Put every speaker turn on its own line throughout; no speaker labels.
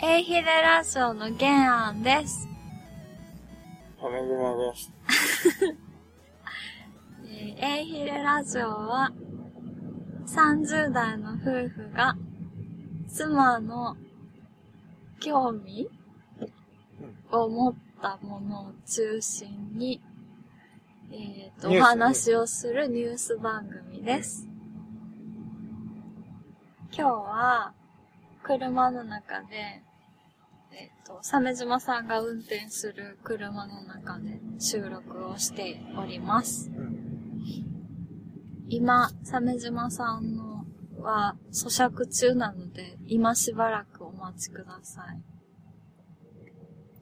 エイヒレラジオの原案です。
亀島です。
えーエイヒレラジオは、30代の夫婦が、妻の興味？を持ったものを中心に、えっ、と、お話をするニュース番組です。今日は、車の中で、えっ、と、鮫島さんが運転する車の中で収録をしております。
うん。
今、鮫島さんのは咀嚼中なので、今しばらくお待ちください。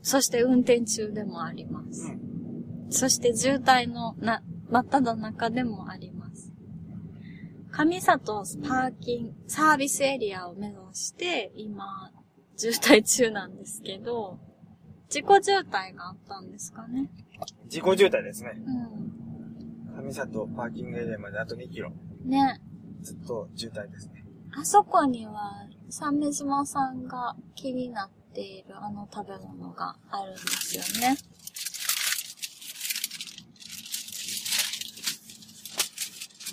そして運転中でもあります。そして渋滞のな、真っ只中でもあります。上里パーキング、サービスエリアを目指して、今、渋滞中なんですけど、自己渋滞があったんですかね。
自己渋滞ですね。
うん。
上里パーキングエリアまであと2キロ。
ね。
ずっと渋滞ですね。
あそこには、鮫島さんが気になっているあの食べ物があるんですよね。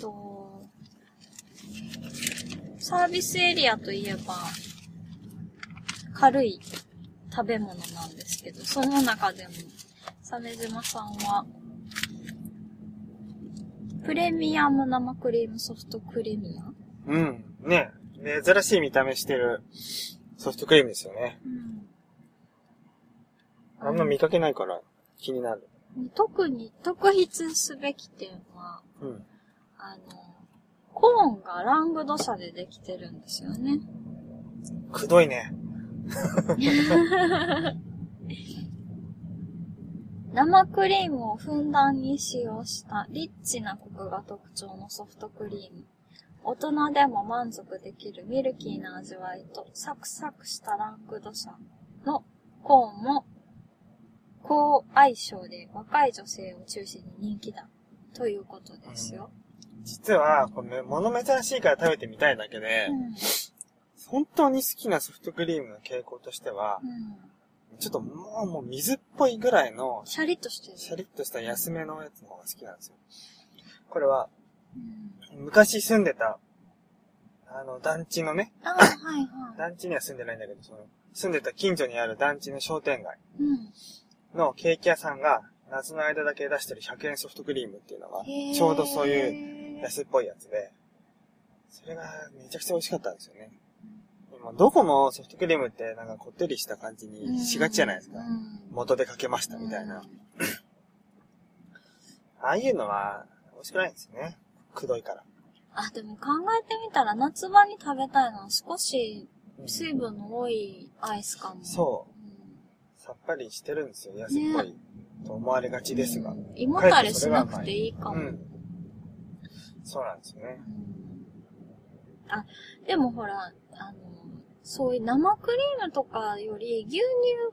と、サービスエリアといえば、軽い食べ物なんですけど、その中でも、鮫島さんは、プレミアム生クリームソフトクリーミア
うん。ね珍しい見た目してるソフトクリームですよね。
うん
あんま見かけないから気になる。
特に特筆すべき点は、
うん。
あの、コーンがラングド社でできてるんですよね。
くどいね。
生クリームをふんだんに使用したリッチなコクが特徴のソフトクリーム。大人でも満足できるミルキーな味わいとサクサクしたラングド社のコーンも高相性で若い女性を中心に人気だということですよ。
実は、これ、物珍しいから食べてみたいだけで、
うん
本当に好きなソフトクリームの傾向としては、
うん
ちょっともう、もう水っぽいぐらいの、
シャリッとしてる。
シャリッとした安めのやつの方が好きなんですよ。これは、
うん
昔住んでた、あの、団地のね、
ああ、はいはい。
団地には住んでないんだけど、その、住んでた近所にある団地の商店街
うん。
のケーキ屋さんが、夏の間だけ出してる100円ソフトクリームっていうのが、
へー
ちょうどそういう安っぽいやつで、それがめちゃくちゃ美味しかったんですよね。今どこもソフトクリームってなんかこってりした感じにしがちじゃないですか。
うん
元でかけましたみたいな。ああいうのは美味しくないんですよね。くどいから。
あ、でも考えてみたら夏場に食べたいのは少し
うん
水分の多いアイスかも。
そう。
うん。
さっぱりしてるんですよ。安っぽいと思われがちですが。
うん胃もたれしなくていいかも。
うん。そうなんですよね。
うんあ、でもほら、あの、そういう生クリームとかより牛乳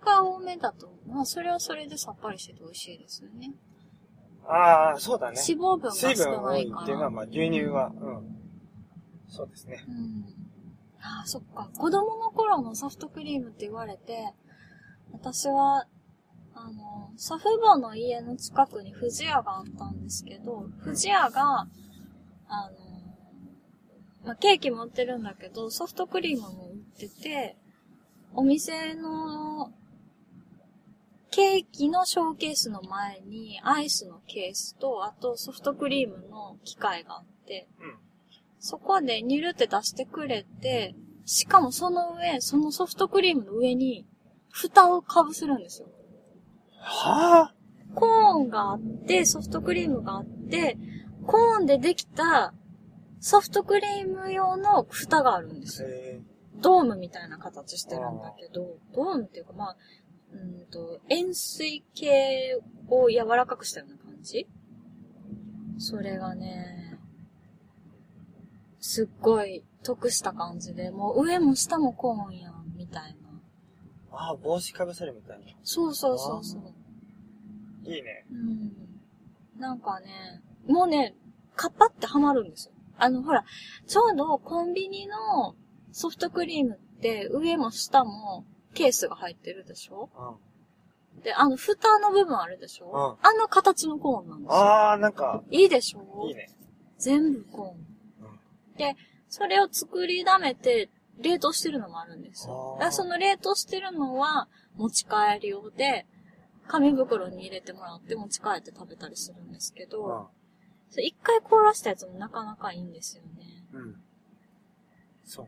が多めだと、まあそれはそれでさっぱりしてて美味しいですよね。
ああ、そうだね。
脂肪分が
水分
少ないから。
多いっていうのは、まあ牛乳は、うん。そうですね。
うん。ああ、そっか。子供の頃のソフトクリームって言われて、私は、あの、祖父母の家の近くに富士屋があったんですけど、富士屋が、あの、まあ、ケーキも売ってるんだけど、ソフトクリームも売ってて、お店の、ケーキのショーケースの前に、アイスのケースと、あとソフトクリームの機械があって、
うん。
そこでニュルって出してくれて、しかもその上、そのソフトクリームの上に、蓋をかぶせるんですよ。
はあ？
コーンがあって、ソフトクリームがあって、コーンでできたソフトクリーム用の蓋があるんですよ。
え
ドームみたいな形してるんだけど、ドームっていうかまあ、うんと、円錐形を柔らかくしたような感じ？それがね、すっごい得した感じで、もう上も下もコーンやん、みたいな。
ああ、帽子かぶせるみたいな。
そうそうそうそう。
いいね。
うん。なんかね、もうね、カッパってハマるんですよ。あの、ほら、ちょうどコンビニのソフトクリームって上も下もケースが入ってるでしょ？
うん。
で、あの、蓋の部分あるでしょ？
うん
あの形のコーンなんですよ。
ああ、なんか、
いいでしょ？
いいね。
全部コーン。
うん。
で、それを作りだめて、冷凍してるのもあるんですよ。だその冷凍してるのは持ち帰り用で、紙袋に入れてもらって持ち帰って食べたりするんですけど、一回凍らしたやつもなかなかいいんですよね。
うん。うん。そう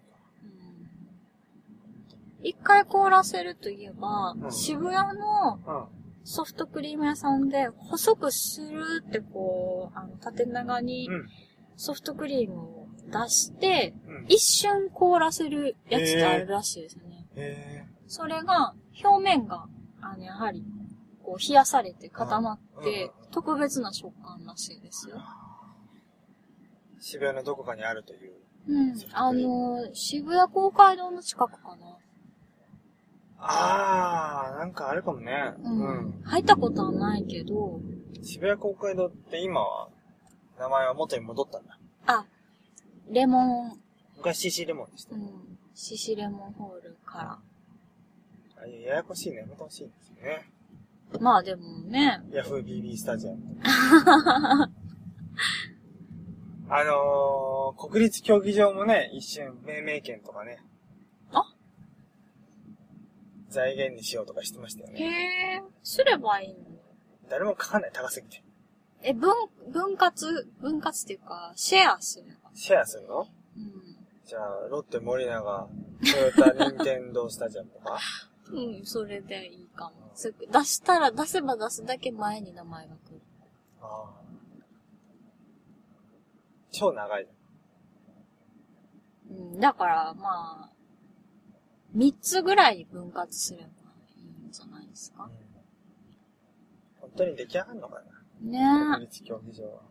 一回凍らせるといえば、
うん
渋谷の
うん。
ソフトクリーム屋さんで細くするってこう、あの、縦長に
うん。
ソフトクリームを出して、
うん。
一瞬凍らせるやつってあるらしいですよね。
へ
それが、表面が、あの、やはり、こう、冷やされて固まって
うん、
特別な食感らしいですよ。
ー渋谷のどこかにあるという。
うんあの、渋谷公会堂の近くかな。
ああ、なんかあるかもね。
う
うん
ん。。入ったことはないけど、
渋谷公会堂って今は、名前は元に戻ったんだ。
あ、レモン、
昔 CC レモンでした
う。ん、シシレモンホールか
あややこしいね。やめてほしいですよね。
ら。まあでもね、
ヤフー BB スタジアム。あのー、国立競技場もね、一瞬命名権とかね。
あ
財源にしようとかしてましたよ
へ
ね。
え、すればいいのに。
誰もかかんない、高すぎて。
え、分、分割、分割っていうか、シェアすれば。
シェアするの？
うん。
じゃあ、ロッテ森永、トヨタ、ニンテンドースタジアムとか？
うん、それでいいかも。すぐ出したら、出せば出すだけ前に名前が来る。
ああ。超長い。
うん、だから、まあ、三つぐらいに分割すればいいんじゃないですか？
本当に出来上がるのかな？
ね
国立競技場は。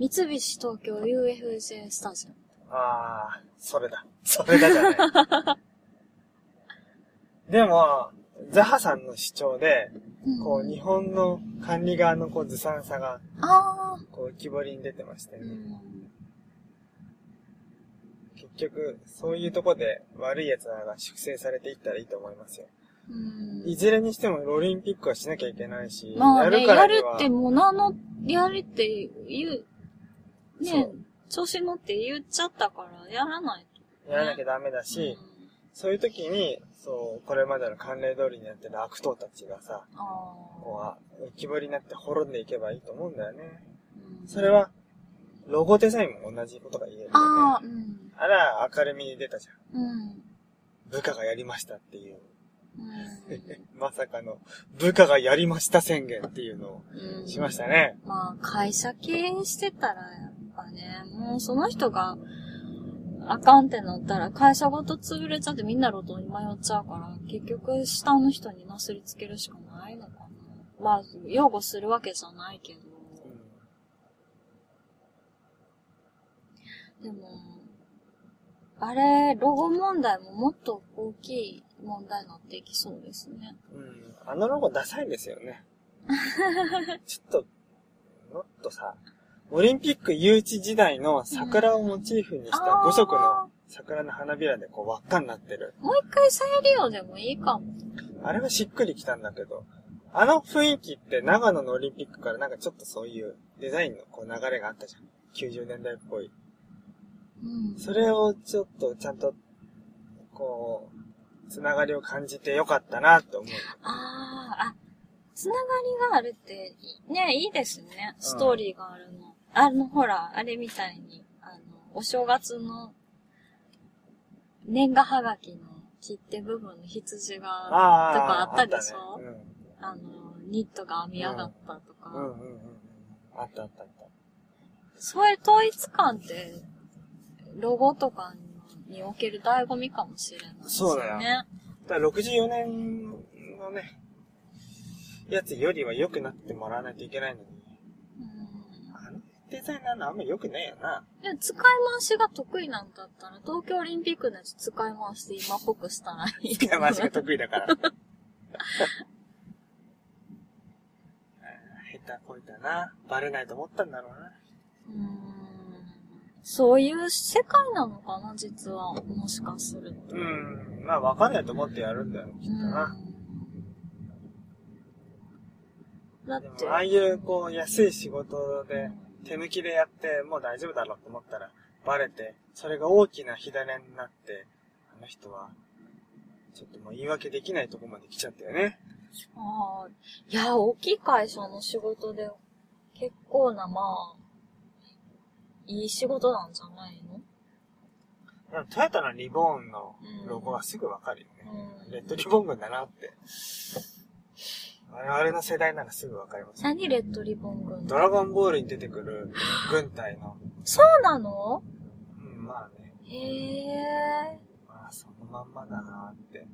え。三菱東京 UFJ スタジアム。
ああ、それだ。それだじゃない。でも、ザハさんの主張で、
うん
こう、日本の管理側のこう、ずさんさが、
ああ、
こう、浮き彫りに出てましてね。
うん。
結局、そういうとこで悪い奴らが粛清されていったらいいと思いますよ。
うん
いずれにしてもオリンピックはしなきゃいけないし、
まあね、
やるから
やるって、もう何の、やるって言う、ね調子乗って言っちゃったから、やらないと。
やらなきゃダメだし、そういう時に、そう、これまでの慣例通りにやってる悪党たちがさ、こうあ、浮き彫りになって滅んでいけばいいと思うんだよね。
ー
それは、ロゴデザインも同じことが言えるよね。
ああ、うん。
あら、明るみに出たじゃん。
うん。
部下がやりましたっていう。
うん。
まさかの、部下がやりました宣言っていうのを
うん
しましたね。
まあ、会社経営してたら、やっぱね、もうその人が、あかんってなったら、会社ごと潰れちゃってみんな路頭に迷っちゃうから、結局、下の人になすりつけるしかないのかな。まあ、擁護するわけじゃないけど。でも、あれ、ロゴ問題ももっと大きい問題になっていきそうですね。
うん。うん。あのロゴダサいですよね。ちょっと、もっとさ、オリンピック誘致時代の桜をモチーフにした5色の桜の花びらでこう輪っかになってる。
もう一回再利用でもいいかも。
あれはしっくりきたんだけど、あの雰囲気って長野のオリンピックからなんかちょっとそういうデザインのこう流れがあったじゃん。90年代っぽい。
うん。
それをちょっとちゃんと、こう、つながりを感じてよかったなって思う。
ああ、あ、つながりがあるって、ね、いいですね。ストーリーがあるの。あの、ほら、あれみたいに、あの、お正月の、年賀はがきの切手部分の羊が、とかあったでしょ？
あったね
あの、ニットが編み上がったとか、
うん。うんうんうんうん。あったあったあった。
そういう統一感って、ロゴとかにおける醍醐味かもしれないですよね。
そうだよだから64年のね、やつよりは良くなってもらわないといけないのに、
うん
あのデザイナーのあんま良くないよな。
いや、使い回しが得意なんだったら、東京オリンピックのやつ使い回して今っぽくしたらいい。
使い回しが得意だから。下手こいたな。バレないと思ったんだろうな。
うーんそういう世界なのかな、実は。もしかすると。
うん。まあ、わかんないと思ってやるんだよ、きっとな。
だって、
ああいう、こう、安い仕事で、手抜きでやって、もう大丈夫だろうと思ったら、バレて、それが大きな火種になって、あの人は、ちょっともう言い訳できないとこまで来ちゃったよね。
ああ、いや、大きい会社の仕事で、結構な、まあ、いい仕事なんじゃないの？
でもトヨタのリボーンのロゴはすぐわかるよね。
うん。
レッドリボン軍だなって。我々の世代ならすぐわかります。
何レッドリボン軍？
ドラゴンボールに出てくる軍隊の、
そうなの？
うん、まあね、
へえ。
まあそのまんまだなって。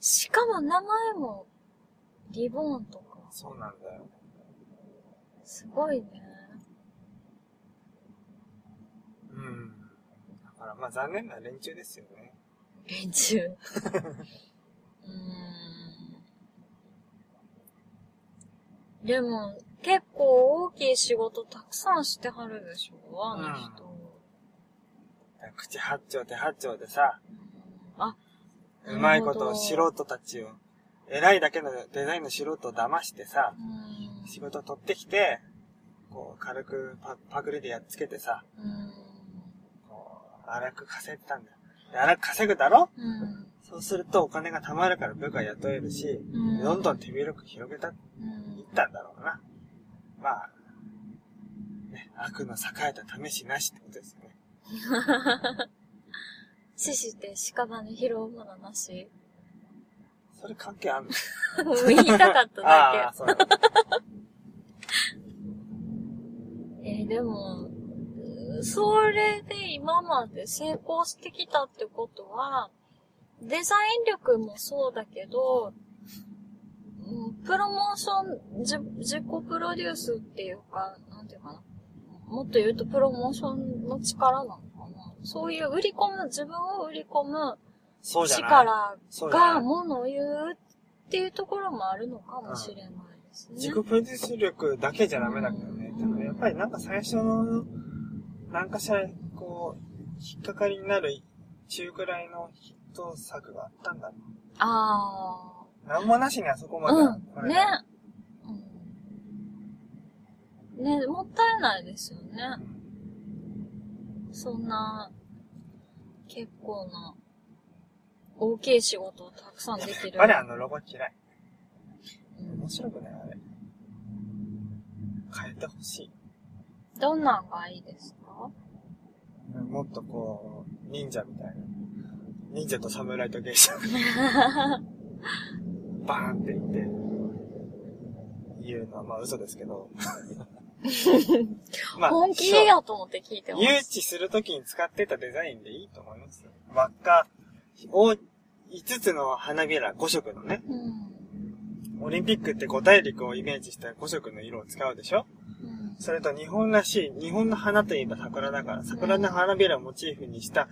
しかも名前も、リボンとか。
そうなんだよ。
すごいね。
うん。だからまあ残念な連中ですよね。
連中？うーん。でも、結構大きい仕事たくさんしてはるでしょ？あの人。
口八丁手八丁でさ、
うんあ、
うまいこと素人たちを、偉いだけのデザインの素人を騙してさ、
うん。
仕事取ってきて、こう軽くパパクリでやっつけてさ、
うん。
荒く稼いでたんだよ。で荒く稼ぐだろ？
うん。
そうするとお金が貯まるから部下雇えるし、
うん
どんどん手広く広げた、い
うん
ったんだろうな。まあ、ね、悪の栄えた試しなしってことですよね。
死して屍拾うものなし？
それ関係あんの？
言いたかった
ああ、
だ
そう。
えーでも、それで今まで成功してきたってことは、デザイン力もそうだけど、うんプロモーション、じ自己プロデュースっていうか、なんていうかな。もっと言うとプロモーションの力なのかな。そういう売り込む、自分を売り込む。力がものを言うっていうところもあるのかもしれないですね。
自己プロデュース力だけじゃダメだけどね。でもやっぱりなんか最初の、なんかしら、こう、引っかかりになる中くらいのヒット作があったんだろ
あ
う。なんもなしにあそこ
あ。
まで。
うん。ね。うん。ね、もったいないですよね。そんな、結構な、大きい仕事をたくさんできる。
ぱりあのロゴ嫌い。
うん
面白くないあれ。変えてほしい。
どんなんがいいですか？
もっとこう、忍者みたいな。忍者と侍と芸者。バーンって言って、言うのはまあ嘘ですけど。ま
本気でやと思って聞いてます。
誘致するときに使ってたデザインでいいと思いますよ。輪っか、お5つの花びら5色のね。
うん。
オリンピックって5大陸をイメージした5色の色を使うでしょ？
うん。
それと日本らしい、日本の花といえば桜だから、桜の花びらをモチーフにした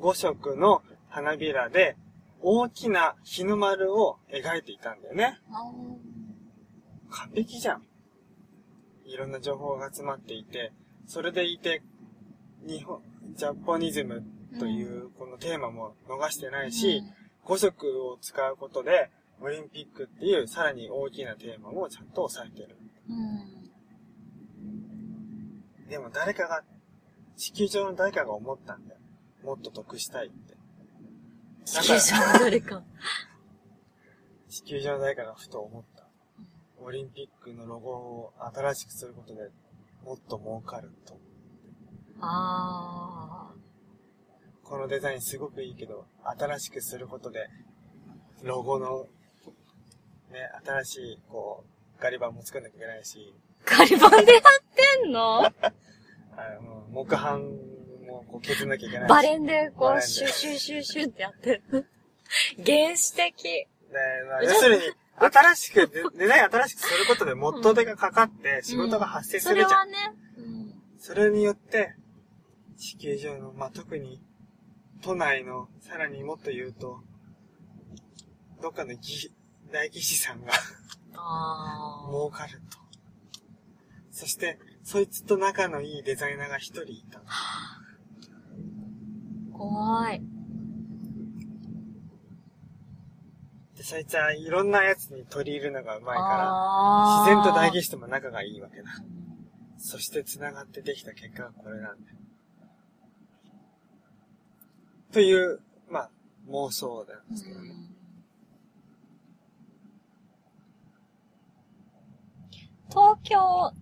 5色の花びらで、大きな日の丸を描いていたんだよね。
あ
完璧じゃん。いろんな情報が集まっていて、それでいて、日本、ジャポニズムというこのテーマも逃してな
ー
いし、5色を使うことで、オリンピックっていうさらに大きなテーマもちゃんと抑えてる。
うん。うん
でも誰かが、地球上の誰かが思ったんだよ。もっと得したいって。
地球上の誰か。
地球上の誰かがふと思った。オリンピックのロゴを新しくすることでもっと儲かると。
あ
このデザインすごくいいけど、新しくすることで、ロゴの、ね、新しい、こう、ガリ版も作んなきゃいけないし、
ー。ガリバンでやってんの？
あの、木版もこう削んなきゃいけないし。
バレンでこう、シュシュシュシュってやってる。原始的。
で、まあ、要するに、新しく、デデザイン新しくすることで元手がかかって仕事が発生するじゃん。
それはね。うん。
それによって、地球上の、まあ、特に、都内の、さらにもっと言うと、どっかの技大技師さんが
あ
儲かると。そして、そいつと仲のいいデザイナーが一人いた。
あ。怖い。
で、そいつはいろんなやつに取り入るのがうまいから、
あ
自然と大
技
技師とも仲がいいわけだ。そして繋がってできた結果がこれなんだよ。という、まあ、妄想なんですけどね。
東京、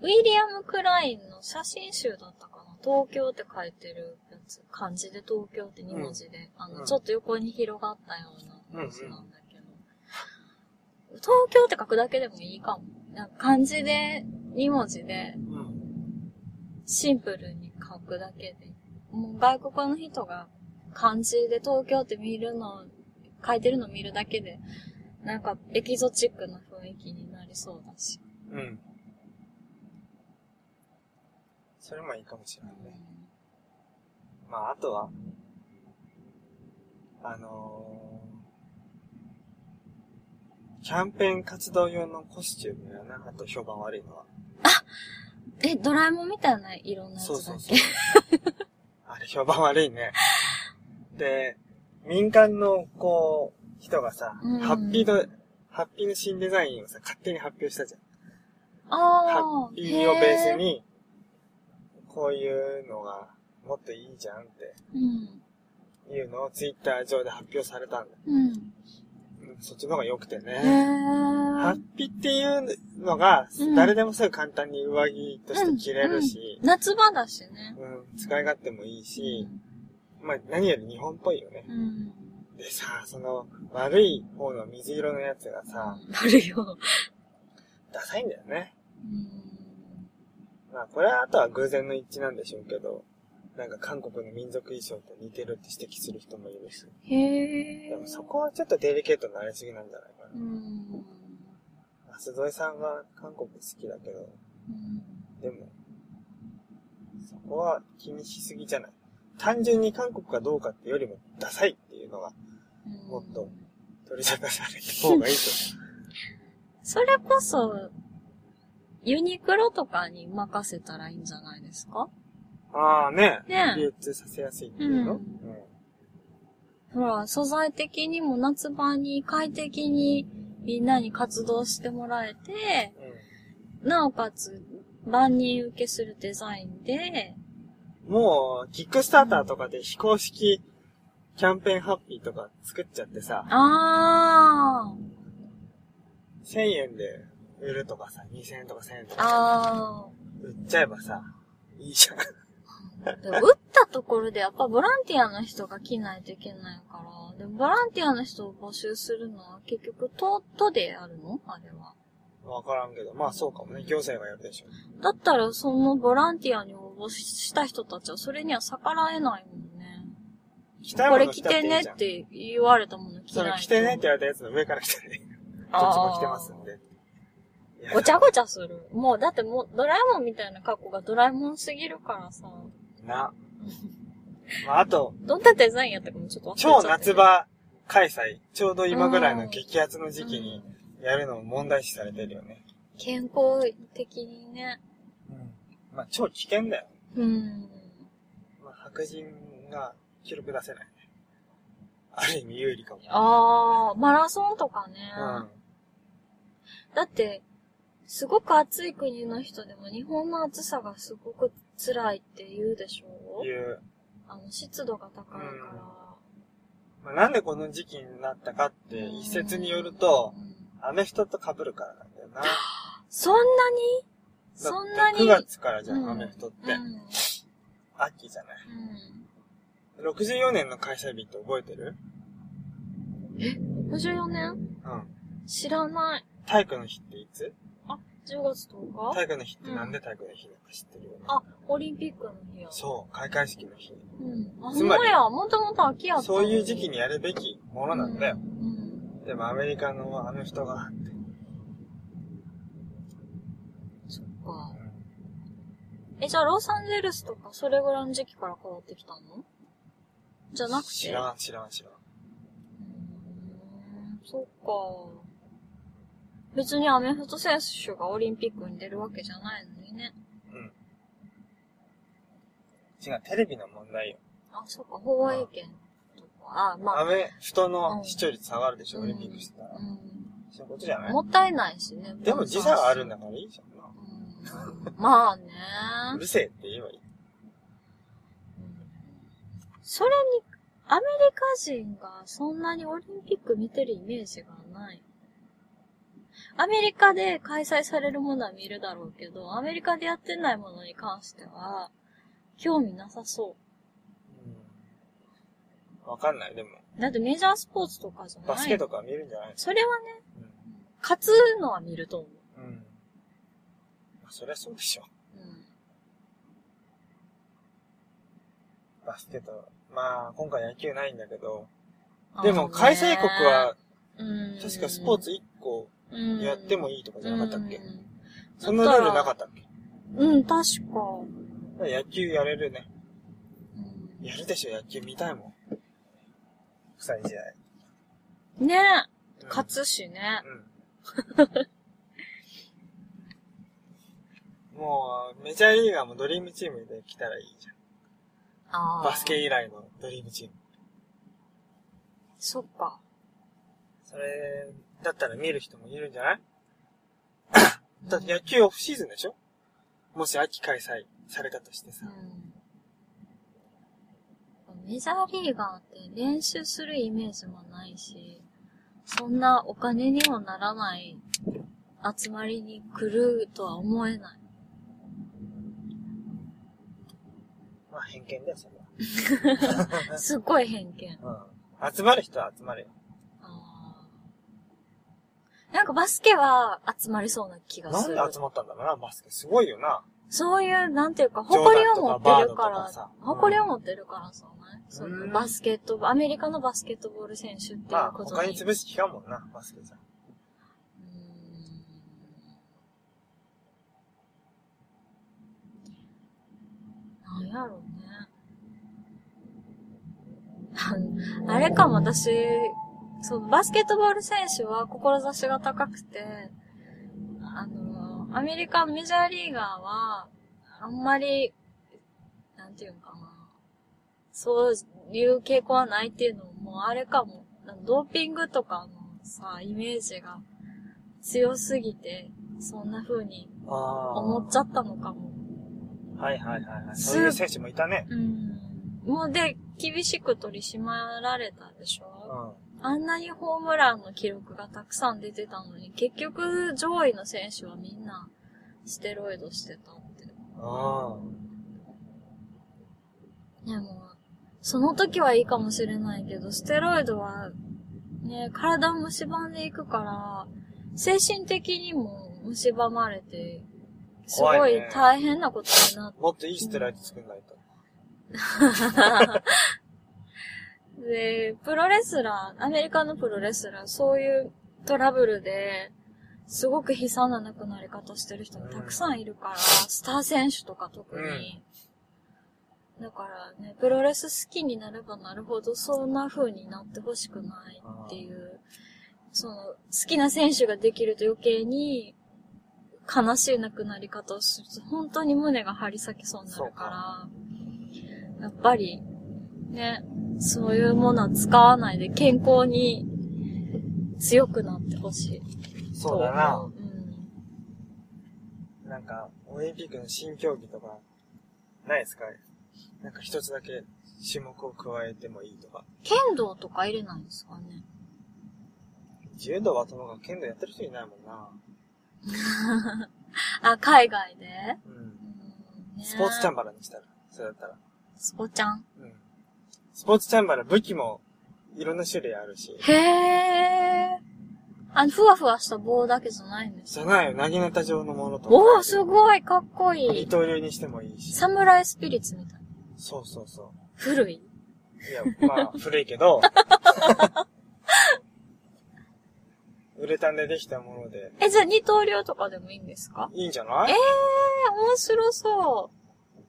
ウィリアム・クラインの写真集だったかな？東京って書いてるやつ。漢字で東京って2文字で、あの、
うん
ちょっと横に広がったようなやつなんだけど。東京って書くだけでもいいかも。なんか漢字で2文字で
うん。
シンプルに書くだけで。もう外国の人が漢字で東京って見るの、書いてるの見るだけで、なんかエキゾチックな雰囲気になりそうだし。
うん。それもいいかもしれないね。まあ、あとは、あのー、キャンペーン活動用のコスチュームやな。あと評判悪いのは。
え、ドラえもんみたいな色のやつだっけ？
そうそうそう。あれ評判悪いね。で、民間の、こう、人がさ、
うん
ハッピーの、ハッピーの新デザインをさ、勝手に発表したじゃん。ハッピーをベースに、こういうのがもっといいじゃんって。いうのをツイッター上で発表されたんだ。
うん。
うんそっちの方が良くて
へ
ね。ハ
ー
ッピーっていうのが
うん、
誰でもすぐ簡単に上着として着れるし、
夏場だしね。
うん使い勝手もいいし、まあ何より日本っぽいよね。
うん。
でさ、その悪い方の水色のやつがさ、
なるよ。
ダサいんだよね。
うん。
まあこれはあとは偶然の一致なんでしょうけど、なんか韓国の民族衣装と似てるって指摘する人もいるし。
へえ。
でもそこはちょっとデリケートになりすぎなんじゃないかな。
うん。
松添さんは韓国好きだけど、
うん。
でも、そこは気にしすぎじゃない。単純に韓国かどうかってよりもダサいっていうのがもっと取り沙汰された方がいいと
それこそ、ユニクロとかに任せたらいいんじゃないですか？
ああね。
ね
流通させやすいっていうの、
う
うんん、
ほら、素材的にも夏場に快適にみんなに活動してもらえて、なおかつ万人受けするデザインで、
うん。もう、キックスターターとかで非公式キャンペーンハッピーとか作っちゃってさ、
あ
1000円で売るとかさ、2000円とか1000円と
ー、
かさ
あ
売っちゃえばさ、いいじゃん。
ー。でも打ったところでやっぱボランティアの人が来ないといけないから、でもボランティアの人を募集するのは結局、都、都でやるの？あれは。
わからんけど、まあそうかもね。行政がやるでしょ。
だったらそのボランティアに応募した人たちはそれには逆らえないもんね。
着たいもの
これ着
着たってていいじゃん。
ねって言われたもの着
そ
ない
着てねって言われたやつの上から着たらいい。どっちも着てますんで。いや
ごちゃごちゃする。もう、だってもう、ドラえもんみたいな格好がドラえもんすぎるからさ。
な。まあ、あと、
どんなデザインやったかもちょっと忘れちゃった
超夏場開催、ちょうど今ぐらいの激アツの時期にやるのも問題視されてるよね。
健康的にね。
うん。まあ、超危険だよ。
うん。
まあ、白人が記録出せないね。ある意味有利かも。
あー、マラソンとかね。
うん。
だって、すごく暑い国の人でも日本の暑さがすごく辛いって言うでしょ？
いう。
あの、湿度が高いから。
まあ、なんでこの時期になったかって一説によると、
うん
アメフトと被るからなんだよな。
そんなに？そんなに
？9月からじゃん、
うん
アメフトって。
うん。
秋じゃない。
うん。
64年の開催日って覚えてる
？54年？
うん。
知らない。
体育の日っていつ？
あ、10月10日？
体育の日ってなんで体育の日だか知ってるよね？
あ、オリンピックの日や。
そう、開会式の日。
うん。あ、
つまり
ほんまや。もともと秋やった。
そういう時期にやるべきものなんだよ。
うん。
でもアメリカのあの人が、って。
そっか。え、じゃあロサンゼルスとかそれぐらいの時期から変わってきたの？じゃなくて？
知らん、知らん、知らん。
うーんそっか。別にアメフト選手がオリンピックに出るわけじゃないのにね。
うん。違う、テレビの問題よ。
あ、そっか、放映権とか。あ、まあ。
アメフトの視聴率下がるでしょ、
うん
オリンピックしてたら。
うん。
そういうことじゃない？
もったいないしね。
でも時差があるんだからいいじゃんな。
うんまあね。
うるせえって言えばいい。
うんそれに、アメリカ人がそんなにオリンピック見てるイメージがない。アメリカで開催されるものは見るだろうけど、アメリカでやってないものに関しては、興味なさそ
うん。わかんない、でも。
う。だってメジャースポーツとかじゃない。
バスケとか見るんじゃない
それはね、
うん。
勝つのは見ると思う。
うん。まあそりゃそうでしょ。
うん。
バスケと。まあ、今回野球ないんだけど。でも、開催国は、
うん、
確かスポーツ1個やっても
い
いいとかじゃなかったっけ？
うん
そんなルールなかったっけ？
うん、確か。
野球やれるね。
うん
やるでしょ、野球見たいもん。国際試合。
ね
うん
勝つしね。
うん。もう、メジャーリーガーもドリームチームで来たらいいじゃん。バスケ以来のドリームチーム。
そっか。
それ、だったら見る人もいるんじゃない？だって野球オフシーズンでしょ？もし秋開催されたとしてさ。
うんメジャーリーガーって練習するイメージもないし、そんなお金にもならない集まりに来るとは思えない。
まあ偏見だよ、それ
すっごい偏見。
は。うん。集まる人は集まるよ。
あーなんかバスケは集まりそうな気が
なん
する。
で集まったんだろうな、バスケ。すごいよな。
そういう、なんていうか、誇りを持ってるから
かさ、
誇りを持ってるからさ、ね、その
うん
バスケット、アメリカのバスケットボール選手ってい
まあ、
うこと
他に潰す気かもんな、バスケじゃ。
うーんなんやろうね。あれかも、私、そのバスケットボール選手は志が高くて、あの、アメリカメジャーリーガーは、あんまり、なんていうのかな。そういう傾向はないっていうのも、あれかも。ドーピングとかのさ、イメージが強すぎて、そんな風に思っちゃったのかも。
はいはいはいはい。
す
そういう選手もいたね。
うん。もうで、厳しく取り締まられたでし
う
ょ
ん。
あんなにホームランの記録がたくさん出てたのに、結局上位の選手はみんなステロイドしてたって。
あ
でも、その時はいいかもしれないけど、ステロイドは、ね、体を蝕んでいくから、精神的にも蝕まれて、すごい大変なことになっ
あ。もっといいステライト作んないと。
で、プロレスラー、アメリカのプロレスラー、そういうトラブルで、すごく悲惨な亡くなり方してる人もたくさんいるから、スター選手とか特に。だからね、プロレス好きになればなるほど、そんな風になってほしくないっていう、その、好きな選手ができると余計に、悲しい亡くなり方をすると、本当に胸が張り裂けそうになるから、やっぱり、ね、そういうものは使わないで健康に強くなってほしい。
そうだな。
うん。
なんか、オリンピックの新競技とか、ないですか？なんか一つだけ種目を加えてもいいとか。
剣道とか入れないんですかね？
柔道はともかく剣道やってる人いないもんな。
あ、海外で、
うん。スポーツチャンバラにしたら、それだったら。
スポちゃん？
うん。スポーツチャンバラ武器もいろんな種類あるし。
へえ。あの、ふわふわした棒だけじゃないんです
じゃないよ、なぎなた状のものとか。
おー、すごい、かっこいい。
二刀流にしてもいいし。
サムライスピリッツみたい。
そうそうそ
古い？
う。いや、まあ、古いけど。レタンでできたもので、
え、じゃあ二刀流とかでもいいんですか？
いいんじゃない？
ええー、面白そう。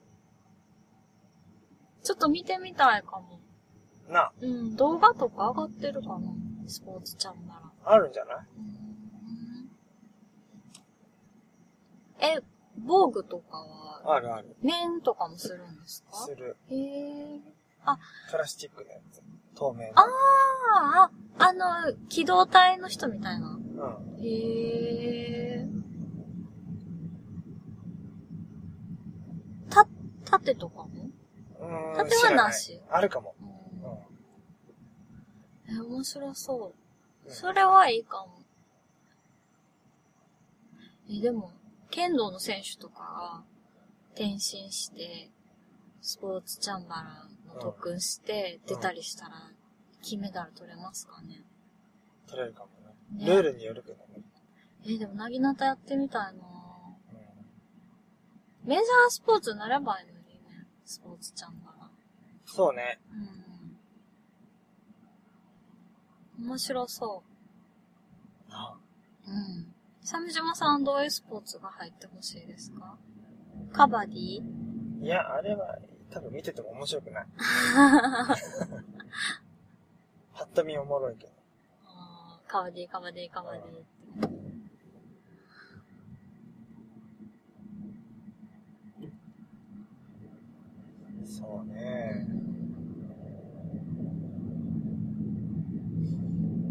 ちょっと見てみたいかも。
な、
うん、動画とか上がってるかな？スポーツチャンネル。
あるんじゃない？
え、防具とかは、
あるある。
面とかもするんですか？
する。
へえ。
プラスチックのやつ。透明
あ
の。
あ、あ、あの、機動隊の人みたいな。
うん。
へえ。た、盾とかも？
うーん
縦はなし
あるかも。
うん
うん。
え、面白そう。
うん
それはいいかも。え、でも、剣道の選手とかが転身して、スポーツチャンバラの特訓して
うん
出たりしたら、金メダル取れますかね。
取れるかもね。
ね
ルールによるけどね。
え、でも、なぎなたやってみたいな
うん
メジャースポーツになればいいのにね。スポーツチャンバラ。
そうね。
うん。面白そ
あ
う。うん。鮫島さんどういうスポーツが入ってほしいですか？カバディ？
いや、あれは、多分見てても面白くない。ぱっと見おもろいけど。
あーカバディ、カバディ、カバディって。
そうね。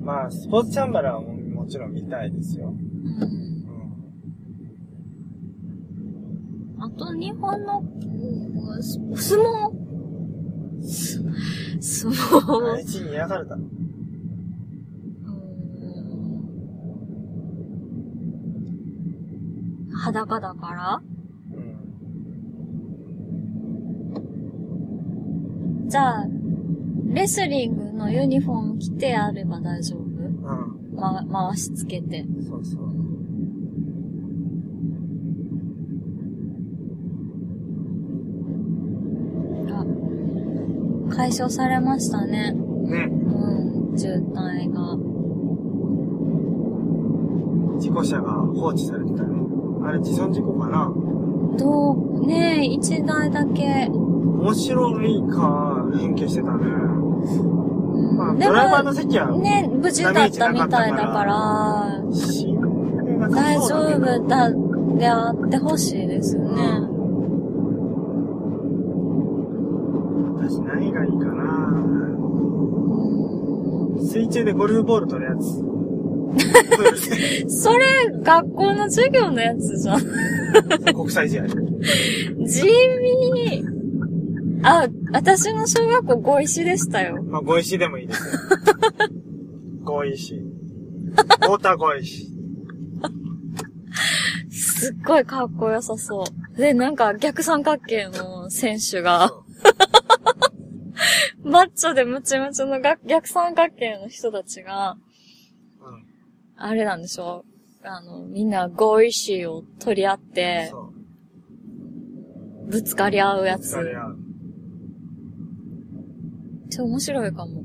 まあ、スポーツチャンバラはももちろん見たいですよ。
うん。日本の、相撲？す相撲
愛知に嫌がるだろ。
うん裸だから？
うん。
じゃあ、レスリングのユニフォーム着てやれば大丈夫？
うん。
ま、回しつけて。
そうそう。
あ、解消されましたね。
ね。
うん、渋滞が。
事故車が放置されてたね。あれ自損事故かな
どう、ねえ、一台だけ。
面白いか、変形してたね。
うん
まあ、
で
ドライバーの
も、
席は、
ね、無事だったみたいだから、大丈夫だ、であってほしいですね。
私何がいいかな水中でゴルフボール取るやつ。
それ、学校の授業のやつじゃん。
で国際試合。
地味。あ、私の小学校ご石でしたよ。
まあ、ご石でもいいですよ。ご石。ウォーターご石。
すっごいかっこよさそう。で、なんか逆三角形の選手が、マッチョでムチムチのが逆三角形の人たちが、
うん。
あれなんでしょあの、みんな合意詞を取り合って。ぶつかり合うやつ。
それは、
ちょ、面白いかも。